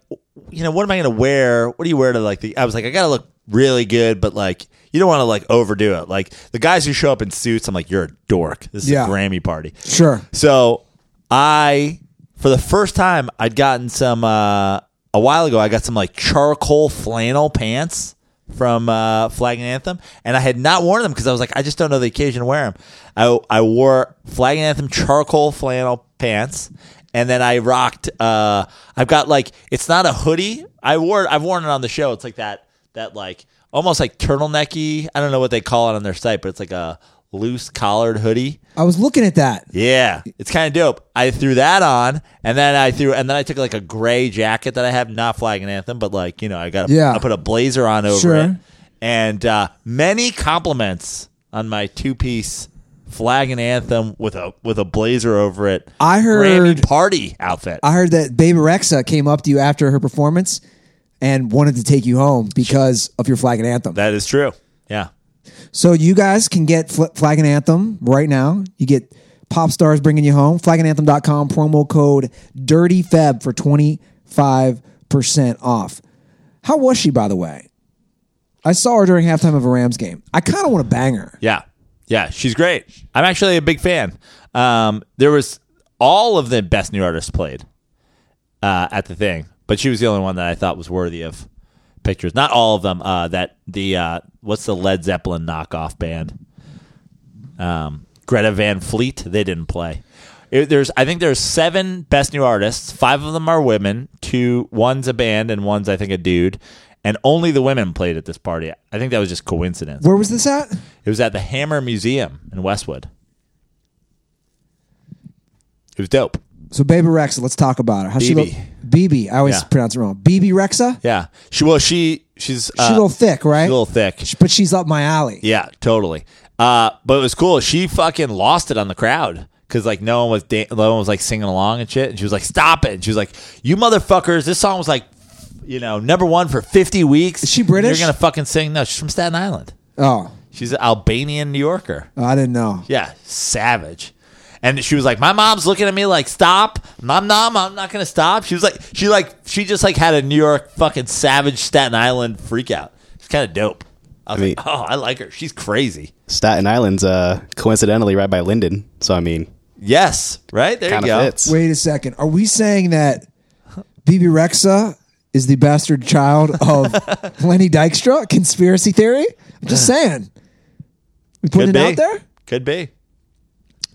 you know, what am I going to wear? What do you wear to like the? I was like, I got to look really good, but like you don't want to like overdo it. Like the guys who show up in suits, I'm like, you're a dork. This is Yeah. a Grammy party. Sure. So I, for the first time, I'd gotten some uh, a while ago. I got some like charcoal flannel pants from uh, Flag and Anthem, and I had not worn them because I was like, I just don't know the occasion to wear them. I I wore Flag and Anthem charcoal flannel pants, and then I rocked. Uh, I've got like it's not a hoodie. I wore I've worn it on the show. It's like that that like almost like turtlenecky. I don't know what they call it on their site, but it's like a loose collared hoodie. I was looking at that. Yeah, it's kind of dope. I threw that on, and then I threw, and then I took like a gray jacket that I have, not flag and anthem, but like you know, I got, a, Yeah. I put a blazer on over Sure. it, and uh, many compliments on my two piece flag and anthem with a with a blazer over it. I heard- Grammy party outfit. I heard that Baby Rexha came up to you after her performance and wanted to take you home because of your flag and anthem. that is true. Yeah, So you guys can get Fl- Flag and Anthem right now. You get Pop Stars bringing you home. Flagandanthem.com, promo code DIRTYFEB for 25% off. How was she, by the way? I saw her during halftime of a Rams game. I kind of want to bang her. yeah, yeah. She's great. I'm actually a big fan. Um, there was all of the best new artists played uh, at the thing, but she was the only one that I thought was worthy of pictures. Not all of them. Uh, that the uh, what's the Led Zeppelin knockoff band? Um, Greta Van Fleet. They didn't play. It- there's I think there's seven best new artists. Five of them are women. Two, one's a band, and one's I think a dude. And only the women played at this party. I think that was just coincidence. Where was this at? It was at the Hammer Museum in Westwood. It was dope. So Baby Rexha, let's talk about her. How she look? BB. I always Yeah. pronounce it wrong. BB Rexha? Yeah. She well she she's She's a little thick, right? She's a little thick. But she's up my alley. Yeah, totally. Uh, but it was cool. She fucking lost it on the crowd because like no one was da- no one was like singing along and shit. And she was like, "Stop it!" And she was like, "You motherfuckers! This song was like, you know, number one for fifty weeks. Is she British? You're gonna fucking sing? No, she's from Staten Island. Oh, She's an Albanian New Yorker. I didn't know. Yeah, savage. And she was like, "My mom's looking at me like, stop, mom, mom, I'm not gonna stop." She was like, she like, she just like had a New York fucking savage Staten Island freak out. It's kind of dope. I was I mean- like, "Oh, I like her. She's crazy." Staten Island's uh, coincidentally right by Linden, so I mean, Yes, right there you go. fits. Wait a second. Are we saying that BB Rexha is the bastard child of Lenny Dykstra? Conspiracy theory? I'm just saying. We putting Could it be. out there? Could be.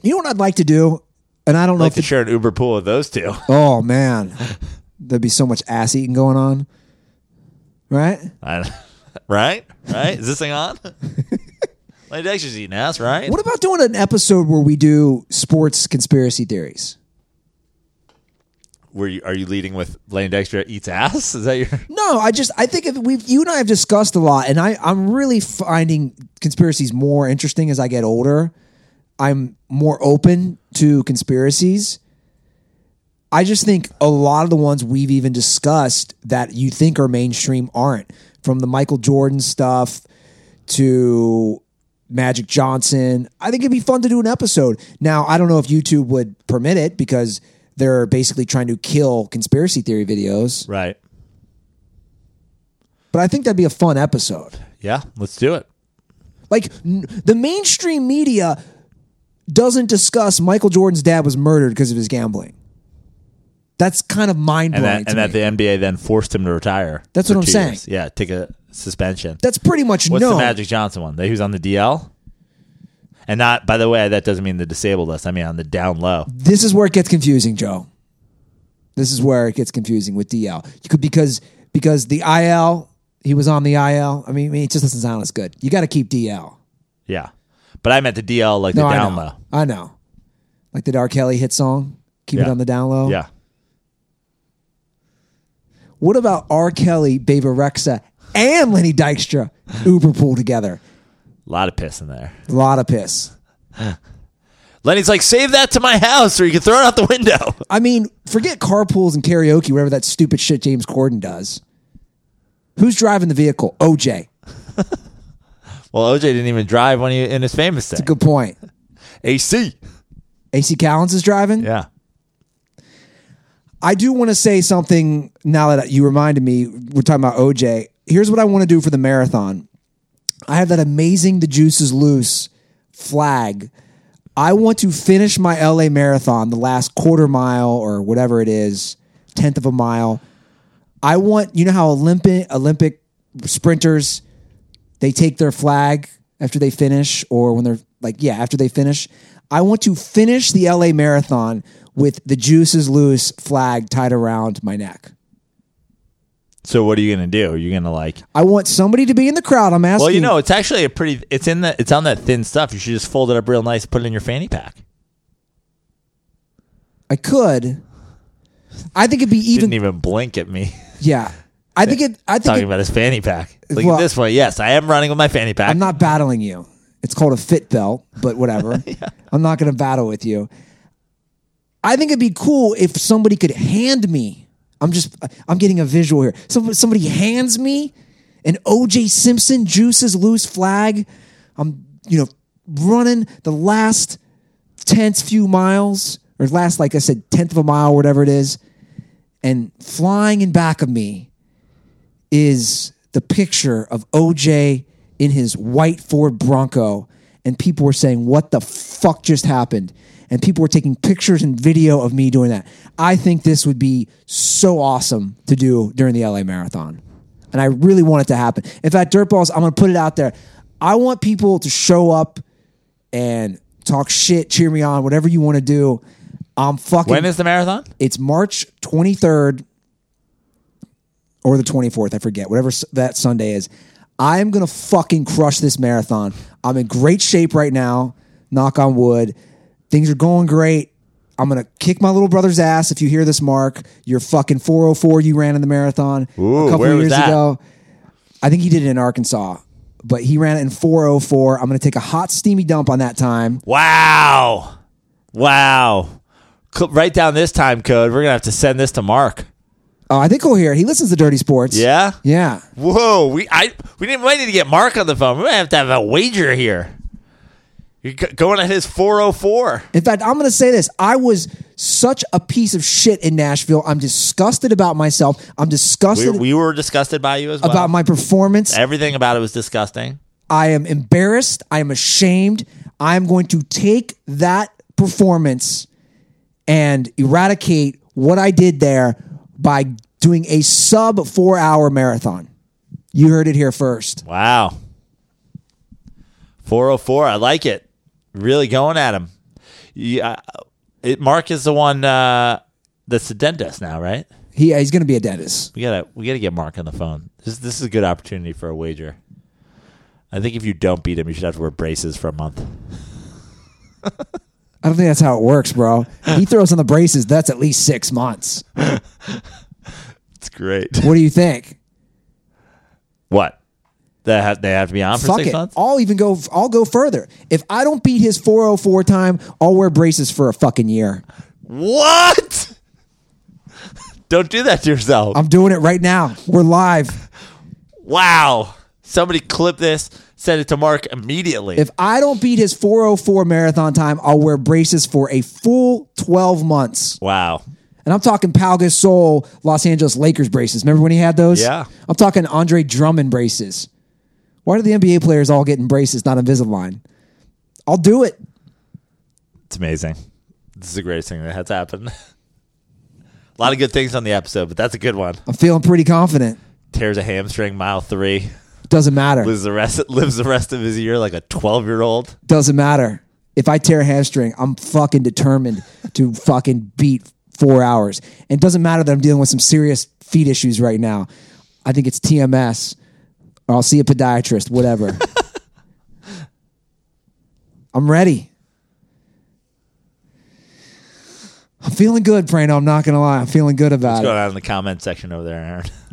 You know what I'd like to do? And I don't I'd know like if to it, share an Uber pool with those two. Oh man. There'd be so much ass eating going on. Right? I- right, right. Is this thing on? Lady Dexter's eating ass, right? What about doing an episode where we do sports conspiracy theories? Were you, are you leading with Lane Dexter eats ass? Is that your? No, I just I think if we've you and I have discussed a lot, and I I'm really finding conspiracies more interesting as I get older. I'm more open to conspiracies. I just think a lot of the ones we've even discussed that you think are mainstream aren't. From the Michael Jordan stuff to Magic Johnson. I think it'd be fun to do an episode. Now, I don't know if YouTube would permit it because they're basically trying to kill conspiracy theory videos. Right. But I think that'd be a fun episode. Yeah, let's do it. Like n- the mainstream media doesn't discuss Michael Jordan's dad was murdered because of his gambling. That's kind of mind And blowing. that, and that the NBA then forced him to retire. That's what I'm saying. years. Yeah, take a suspension. That's pretty much What's no. the Magic Johnson one? That he was on the DL? And not, by the way, that doesn't mean the disabled list. I mean on the down low. This is where it gets confusing, Joe. This is where it gets confusing with DL. You could because because the IL he was on the IL. I mean, I mean, it just doesn't sound as good. You got to keep DL. Yeah. But I meant the DL like No, the I down know. low. I know. Like the R. Kelly hit song, keep it Yeah. on the down low. Yeah. What about R. Kelly, Baby Rexha, and Lenny Dykstra Uber pool together? A lot of piss in there. A lot of piss. Lenny's like, save that to my house or you can throw it out the window. I mean, forget carpools and karaoke, whatever that stupid shit James Corden does. Who's driving the vehicle? OJ. Well, OJ didn't even drive when he in his famous thing. That's a good point. AC. AC Cowlings is driving. Yeah. I do want to say something now that you reminded me. We're talking about OJ. Here's what I want to do for the marathon. I have that amazing The Juice is Loose flag. I want to finish my LA marathon, the last quarter mile or whatever it is, tenth of a mile. I want you know how Olympic Olympic sprinters they take their flag after they finish or when they're like yeah after they finish. I want to finish the LA marathon with the juices loose flag tied around my neck. So what are you gonna do? Are you gonna like? I want somebody to be in the crowd. I'm asking. Well, you know, it's actually a pretty. It's in the. It's on that thin stuff. You should just fold it up real nice, and put it in your fanny pack. I could. I think it'd be even. Didn't even blink at me. yeah, I think it. I think Talking it, about his fanny pack. Look Well- at this one. Yes, I am running with my fanny pack. I'm not battling you. It's called a fit belt, but whatever. I'm not going to battle with you. I think it'd be cool if somebody could hand me. I'm just. I'm getting a visual here. So somebody hands me an OJ Simpson juices loose flag. I'm you know running the last tenth few miles or last like I said tenth of a mile, whatever it is, and flying in back of me is the picture of OJ in his white Ford Bronco, and people were saying, "What the fuck just happened?" And people were taking pictures and video of me doing that. I think this would be so awesome to do during the LA Marathon, and I really want it to happen. In fact, Dirtballs, I'm going to put it out there. I want people to show up and talk shit, cheer me on, whatever you want to do. I'm fucking. when is the marathon? It's March 23rd or the 24th. I forget, whatever that Sunday is. I am going to fucking crush this marathon. I'm in great shape right now. Knock on wood. Things are going great. I'm going to kick my little brother's ass if you hear this, Mark. You're fucking 404 you ran in the marathon Ooh, a couple where of was years ago. I think he did it in Arkansas, but he ran it in 404. I'm going to take a hot, steamy dump on that time. Wow, wow. Write down this time code. We're gonna have to send this to Mark. Uh, I think he'll hear it. He listens to Dirty Sports. Yeah. Yeah. Whoa, we I we didn't might need to get Mark on the phone. We might have to have a wager here. You're going at his 404. In fact, I'm going to say this. I was such a piece of shit in Nashville. I'm disgusted about myself. I'm We, disgusted we were disgusted by you as well. about my performance. Everything about it was disgusting. I am embarrassed. I am ashamed. I am going to take that performance and eradicate what I did there by doing a sub four hour marathon. You heard it here first. Wow. 404. I like it. Really going at him. Yeah, it, Mark is the one uh, that's the dentist now, right? He, he's going to be a dentist. We gotta we gotta get Mark on the phone. This this is a good opportunity for a wager. I think if you don't beat him, you should have to wear braces for a month. I don't think that's how it works, bro. He throws on the braces. That's at least six months. It's great. What do you think? What? They have, they have to be on for Fuck six it. months? I'll even go. I'll go further. If I don't beat his 404 time, I'll wear braces for a fucking year. What? Don't do that to yourself. I'm doing it right now. We're live. wow. Somebody clip this, send it to Mark immediately. If I don't beat his 404 marathon time, I'll wear braces for a full 12 months. wow. And I'm talking Pau Gasol, Los Angeles Lakers braces. Remember when he had those? Yeah. I'm talking Andre Drummond braces. Why do the NBA players all get in braces, not Invisalign? I'll do it. It's amazing. This is the greatest thing that has happened. a lot of good things on the episode, but that's a good one. I'm feeling pretty confident. Tears a hamstring mile three. Doesn't matter. Lives the rest lives the rest of his year like a twelve year old. Doesn't matter. If I tear a hamstring, I'm fucking determined to fucking beat four hours. And it doesn't matter that I'm dealing with some serious feet issues right now. I think it's TMS. Or I'll see a podiatrist, whatever. I'm ready. I'm feeling good, Prano. I'm not going to lie. I'm feeling good about it. What's going it. on in the comment section over there, Aaron?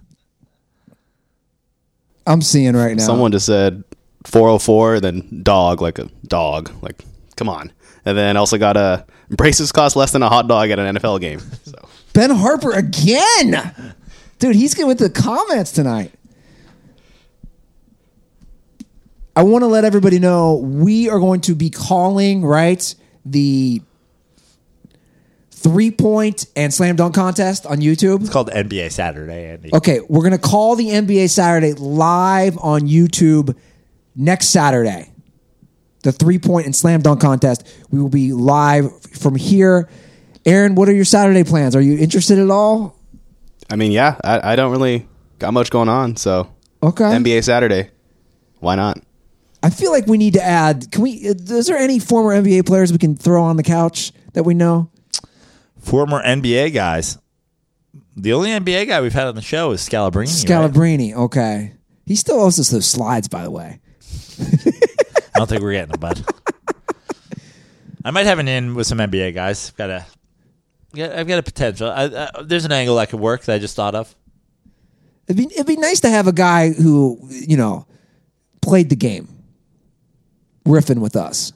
I'm seeing right now. Someone just said 404, then dog, like a dog. Like, come on. And then also got a braces cost less than a hot dog at an NFL game. So Ben Harper again. Dude, he's good with the comments tonight. I want to let everybody know we are going to be calling, right, the three point and slam dunk contest on YouTube. It's called NBA Saturday, Andy. Okay, we're going to call the NBA Saturday live on YouTube next Saturday. The three point and slam dunk contest. We will be live from here. Aaron, what are your Saturday plans? Are you interested at all? I mean, yeah, I, I don't really got much going on. So Okay. NBA Saturday, why not? I feel like we need to add. Can we? Is there any former NBA players we can throw on the couch that we know? Former NBA guys. The only NBA guy we've had on the show is Scalabrine. right? Scalabrine. Okay. He still owes us those slides, by the way. I don't think we're getting them, bud. I might have an in with some NBA guys. Got a, I've got a potential. I, I, there's an angle that could work that I just thought of. It'd be it'd be nice to have a guy who you know played the game, riffing with us.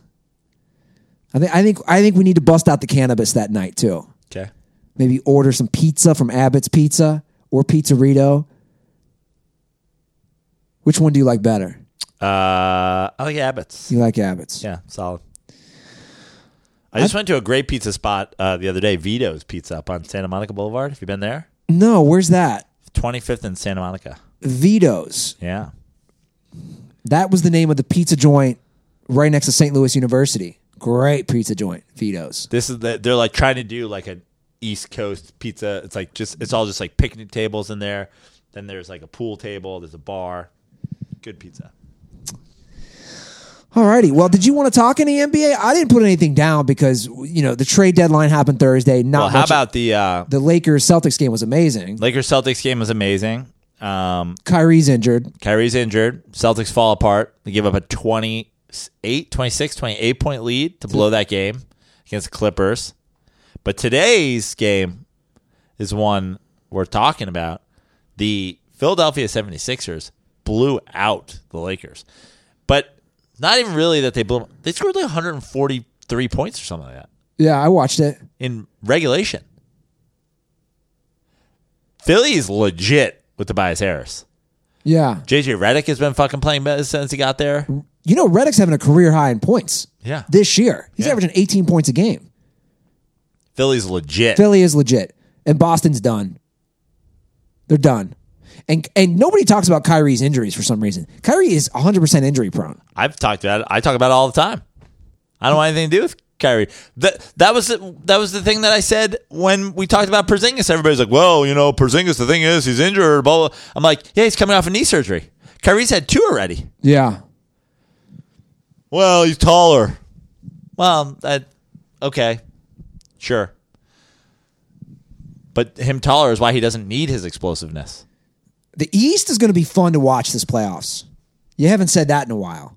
I think I think I think we need to bust out the cannabis that night too. Maybe order some pizza from Abbot's Pizza or Pizzerito. Which one do you like better? Uh, I like Abbot's. You like Abbot's? Yeah, solid. I just went to a great pizza spot uh, the other day, Vito's Pizza up on Santa Monica Boulevard. Have you been there? No, where's that? 25th in Santa Monica. Vito's. Yeah. That was the name of the pizza joint right next to St. Louis University. Great pizza joint, Vito's. This is the, they're like trying to do like an East Coast pizza. It's like just it's all just like picnic tables in there. Then there's like a pool table. There's a bar. Good pizza. Alrighty. Well, did you want to talk any NBA? I didn't put anything down because you know the trade deadline happened Thursday. Not Well, how much- about the uh, the Lakers Celtics game was amazing. Lakers Celtics game was amazing. Um, Kyrie's injured. Kyrie's injured. Celtics fall apart. They give up a 28, 26, 28 point lead to blow that game against the Clippers. But today's game is one we're talking about. The Philadelphia 76ers blew out the Lakers. But not even really that they blew They scored like 143 points or something like that Yeah, I watched it. in regulation. Philly is legit with Tobias Harris. Yeah. JJ Redick has been fucking playing better since he got there. You know, Redick's having a career high in points Yeah. this year. He's Yeah. averaging 18 points a game. Philly's legit. Philly is legit, and Boston's done. They're done. And and nobody talks about Kyrie's injuries for some reason. Kyrie is 100% injury prone. I've talked about it. I talk about it all the time. I don't want anything to do with Kyrie. That that was the, that was the thing that I said when we talked about Porzingis. Everybody's like, "Well, you know, Porzingis. The thing is, he's injured." Blah, blah. I'm like, "Yeah, he's coming off a knee surgery. Kyrie's had two already." Yeah. Well, he's taller. Well, that okay, sure. But him taller is why he doesn't need his explosiveness. The East is going to be fun to watch this playoffs. You haven't said that in a while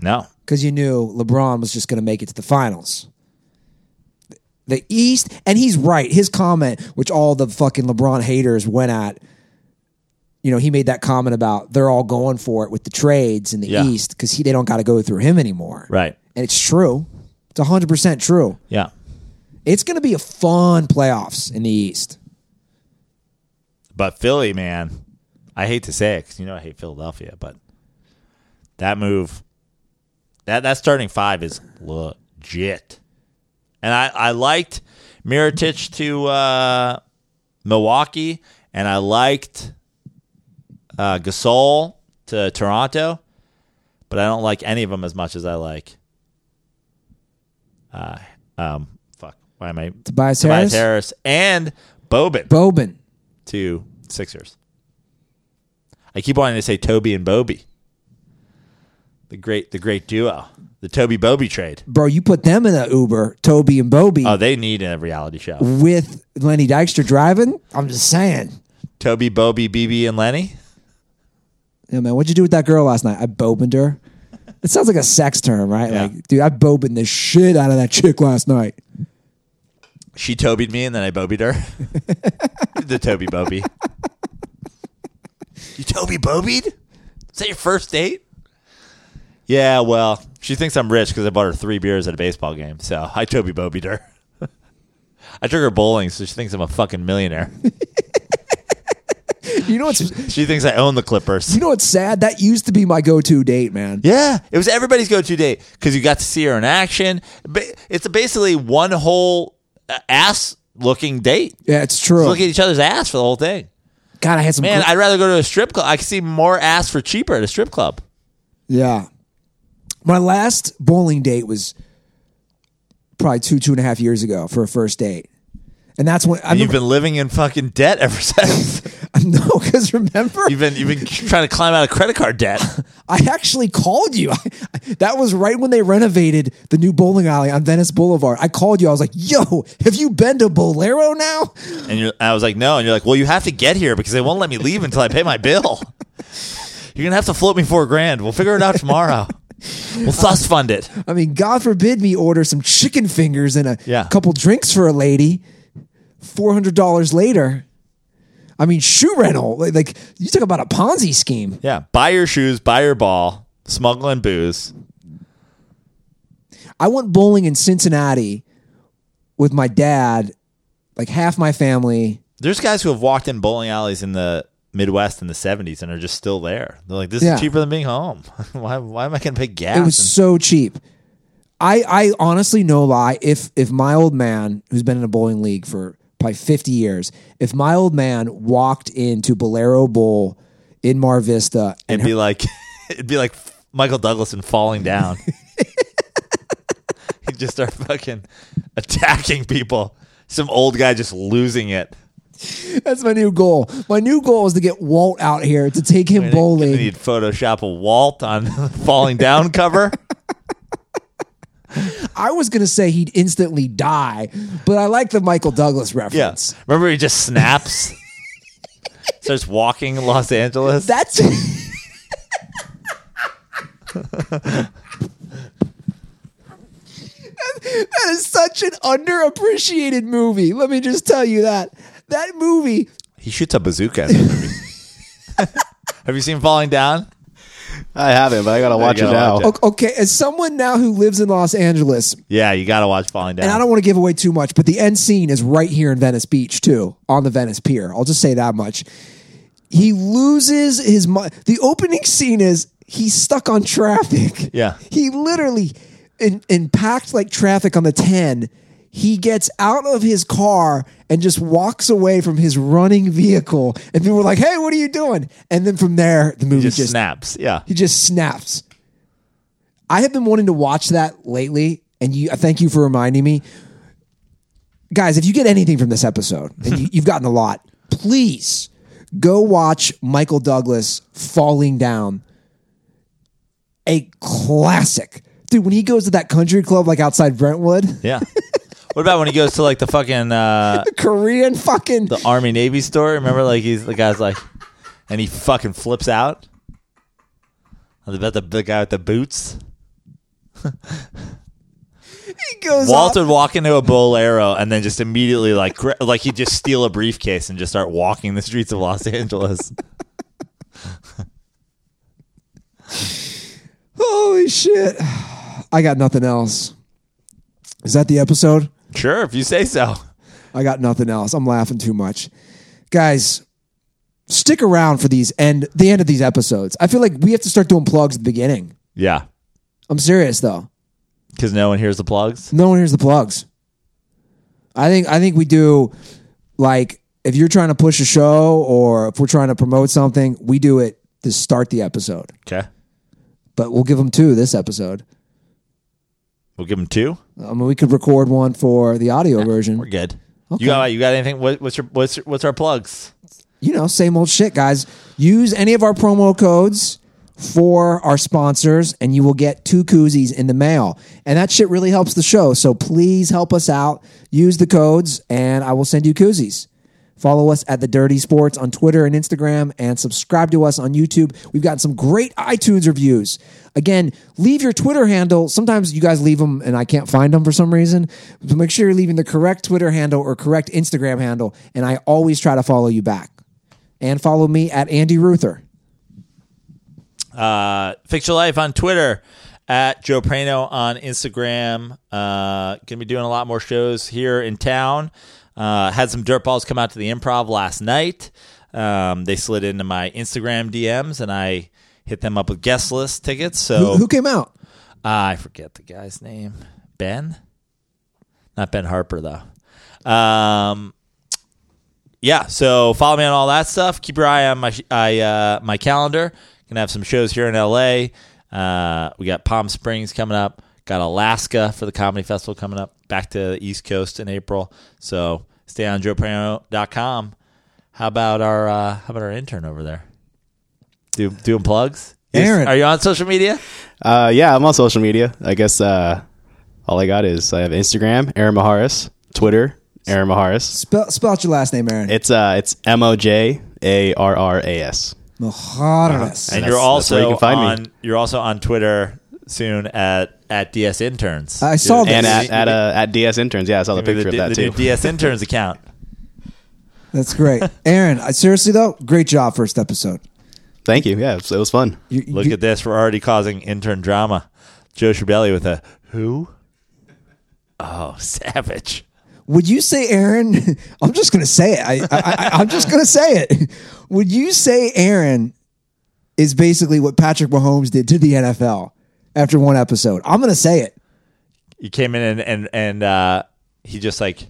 No, because you knew LeBron was just going to make it to the finals. The East, and he's right. His comment, which all the fucking LeBron haters went at, you know, he made that comment about they're all going for it with the trades in the Yeah. East because they don't got to go through him anymore. right? And it's true. It's 100% true. Yeah. It's going to be a fun playoffs in the East. But Philly, man, I hate to say it because you know I hate Philadelphia, but that move, that that starting five is legit. And I I liked Mirotic to uh, Milwaukee, and I liked uh, Gasol to Toronto, but I don't like any of them as much as I like. Uh, um. Why am I Tobias, Tobias Harris, Harris and Boban Boban. to Sixers. I keep wanting to say Toby and Bobby. The great the great duo. The Toby Bobby trade. Bro, you put them in an Uber, Toby and Bobby, Oh, they need a reality show. with Lenny Dykstra driving. I'm just saying. Toby, Bobby, BB, and Lenny. Yeah, man, what'd you do with that girl last night? I bobined her. It sounds like a sex term, right? Yeah. Like, dude, I bobined the shit out of that chick last night. She Tobied me and then I Bobied her. the Toby Bobby. You Toby Bobied? Is that your first date? Yeah, well, she thinks I'm rich because I bought her three beers at a baseball game. So I Toby Bobied her. I took her bowling, so she thinks I'm a fucking millionaire. You know what's She thinks I own the Clippers. you know what's sad? That used to be my go-to date, man. Yeah, it was everybody's go-to date because you got to see her in action. Ba- It's basically one whole uh, ass-looking date. Yeah, it's true. Look at each other's ass for the whole thing. God, I had some. Man, gr- I'd rather go to a strip club. I can see more ass for cheaper at a strip club. yeah. My last bowling date was probably two, two and a half years ago for a first date. And that's when I And you've remember, been living in fucking debt ever since. no, because remember, you've been you've been trying to climb out of credit card debt. I actually called you. that was right when they renovated the new bowling alley on Venice Boulevard. I called you. I was like, "Yo, have you been to Bowlero now?" And you're, I was like, no. And you're like, well, you have to get here because they won't let me leave until I pay my bill. You're gonna have to float me four grand. We'll figure it out tomorrow. We'll thus fund it. I mean, God forbid me order some chicken fingers and a Yeah. couple drinks for a lady. Four hundred dollars later. I mean, shoe rental. Like, like you talk about a Ponzi scheme. Yeah, buy your shoes, buy your ball, smuggling booze. I went bowling in Cincinnati with my dad, like half my family. There's guys who have walked in bowling alleys in the Midwest in the 70s and are just still there. They're like, this Yeah. is cheaper than being home. why, why am I going to pay gas? It was And- so cheap. I, I honestly no lie. If if my old man, who's been in a bowling league for probably fifty years, if my old man walked into Bowlero Bowl in Mar Vista and it'd be like, it'd be like Michael Douglas and falling down. He'd just start fucking attacking people. Some old guy just losing it. That's my new goal. My new goal is to get Walt out here to take him bowling. need Photoshop a Walt on falling down cover. I was gonna say he'd instantly die, but I like the Michael Douglas reference. Yeah. Remember he just snaps, starts walking in Los Angeles. That's that is such an underappreciated movie. Let me just tell you that. That movie, he shoots a bazooka. in the movie. Have you seen Falling Down? I haven't, but I gotta watch gotta it now. watch o- okay, as someone now who lives in Los Angeles, Yeah, you got to watch Falling Down. and I don't want to give away too much, but the end scene is right here in Venice Beach too, on the Venice Pier. I'll just say that much. He loses his mind. The opening scene is he's stuck on traffic. Yeah. He literally in, in packed like traffic on the 10. He gets out of his car and just walks away from his running vehicle. And people were like, hey, what are you doing? And then from there, the movie just, just, snaps. Yeah. he just snaps. I have been wanting to watch that lately, and you. Thank you for reminding me, guys. If you get anything from this episode, and you, you've gotten a lot, please go watch Michael Douglas falling down. A classic, dude. When he goes to that country club like outside Brentwood, Yeah. what about when he goes to like the fucking uh, Korean fucking the Army Navy store? Remember, like he's the guy's like, and he fucking flips out. About the the guy with the boots. he goes Walt off- would walk into a Bowlero and then just immediately like like he'd just steal a briefcase and just start walking the streets of Los Angeles. Holy shit! I got nothing else. Is that the episode? Sure, if you say so. I got nothing else. I'm laughing too much. Guys, stick around for these end the end of these episodes. I feel like we have to start doing plugs at the beginning. Yeah, I'm serious though. because no one hears the plugs. No one hears the plugs. I think I think we do like if you're trying to push a show or if we're trying to promote something, we do it to start the episode. Okay, But we'll give them two this episode. We'll give them two. I mean, we could record one for the audio version. We're good. You got you got anything? What, what's your what's your, what's our plugs? you know, same old shit, guys. Use any of our promo codes for our sponsors, and you will get two koozies in the mail. And that shit really helps the show. So please help us out. Use the codes, and I will send you koozies. Follow us at the Dirty Sports on Twitter and Instagram, and subscribe to us on YouTube. We've gotten some great iTunes reviews. Again, leave your Twitter handle. Sometimes you guys leave them, and I can't find them for some reason. So make sure you're leaving the correct Twitter handle or correct Instagram handle, and I always try to follow you back and follow me at Andy Ruther. Uh, Fix Your Life on Twitter at Joe Prano on Instagram. Uh, gonna be doing a lot more shows here in town. Uh, had some dirt balls come out to the improv last night. Um, they slid into my Instagram DMs and I hit them up with guest list tickets. So Who, who came out? I forget the guy's name. Ben? Not Ben Harper though. Um yeah, so follow me on all that stuff. Keep your eye on my I uh my calendar. Gonna have some shows here in LA. Uh we got Palm Springs coming up. Got Alaska for the comedy festival coming up. Back to the East Coast in April. So stayonjoeprano.com. How about our uh, how about our intern over there? Do doing plugs? Aaron. are you on social media? Uh, yeah, I'm on social media. I guess uh, all I got is I have Instagram, Aaron Mojarras, Twitter, Aaron Mojarras. Spell, spell out your last name, Aaron. It's uh, it's M O J A R R A S. Mojarras. And That's- you're also you also can find me. on you're also on Twitter soon at at DS Interns. I saw You're- this. And at at, uh, at DS Interns, yeah, I saw the the, picture of that the too. new DS Interns account. That's great. Aaron, I, seriously though, great job first episode. Thank you. Yeah, it was, it was fun. You, Look you- at this. We're already causing intern drama. Joe Shabelli with a who? Oh, savage. Would you say, Aaron? I'm just going to say it. I, I, I, I'm just going to say it. Would you say Aaron is basically what Patrick Mahomes did to the NFL after one episode? I'm going to say it. He came in and and, and uh, he just like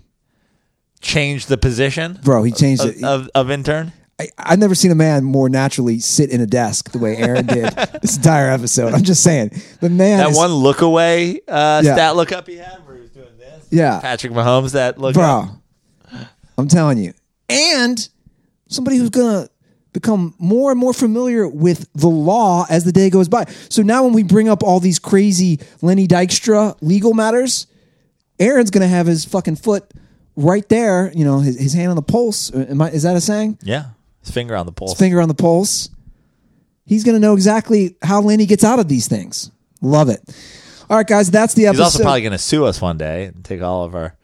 changed the position, Bro, he changed of, it. of, of intern. I, I've never seen a man more naturally sit in a desk the way Aaron did this entire episode. I'm just saying. The man That is, one look away uh, Yeah. stat look up he had where he was doing this. Yeah. Patrick Mahomes that look bro. up. I'm telling you, and somebody who's gonna become more and more familiar with the law as the day goes by. So now, when we bring up all these crazy Lenny Dykstra legal matters, Aaron's gonna have his fucking foot right there. You know, his, his hand on the pulse. Uh, Am I, is that a saying? Yeah, his finger on the pulse. Finger on the pulse. He's gonna know exactly how Lenny gets out of these things. Love it. All right, guys, that's the episode. He's also probably going to sue us one day and take all of our.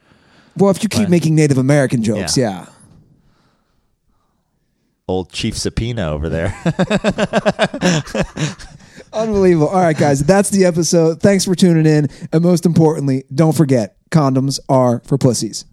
well, if you keep making Native American jokes, Yeah. yeah. Old Chief Subpoena over there. Unbelievable. All right, guys, that's the episode. Thanks for tuning in. And most importantly, don't forget condoms are for pussies.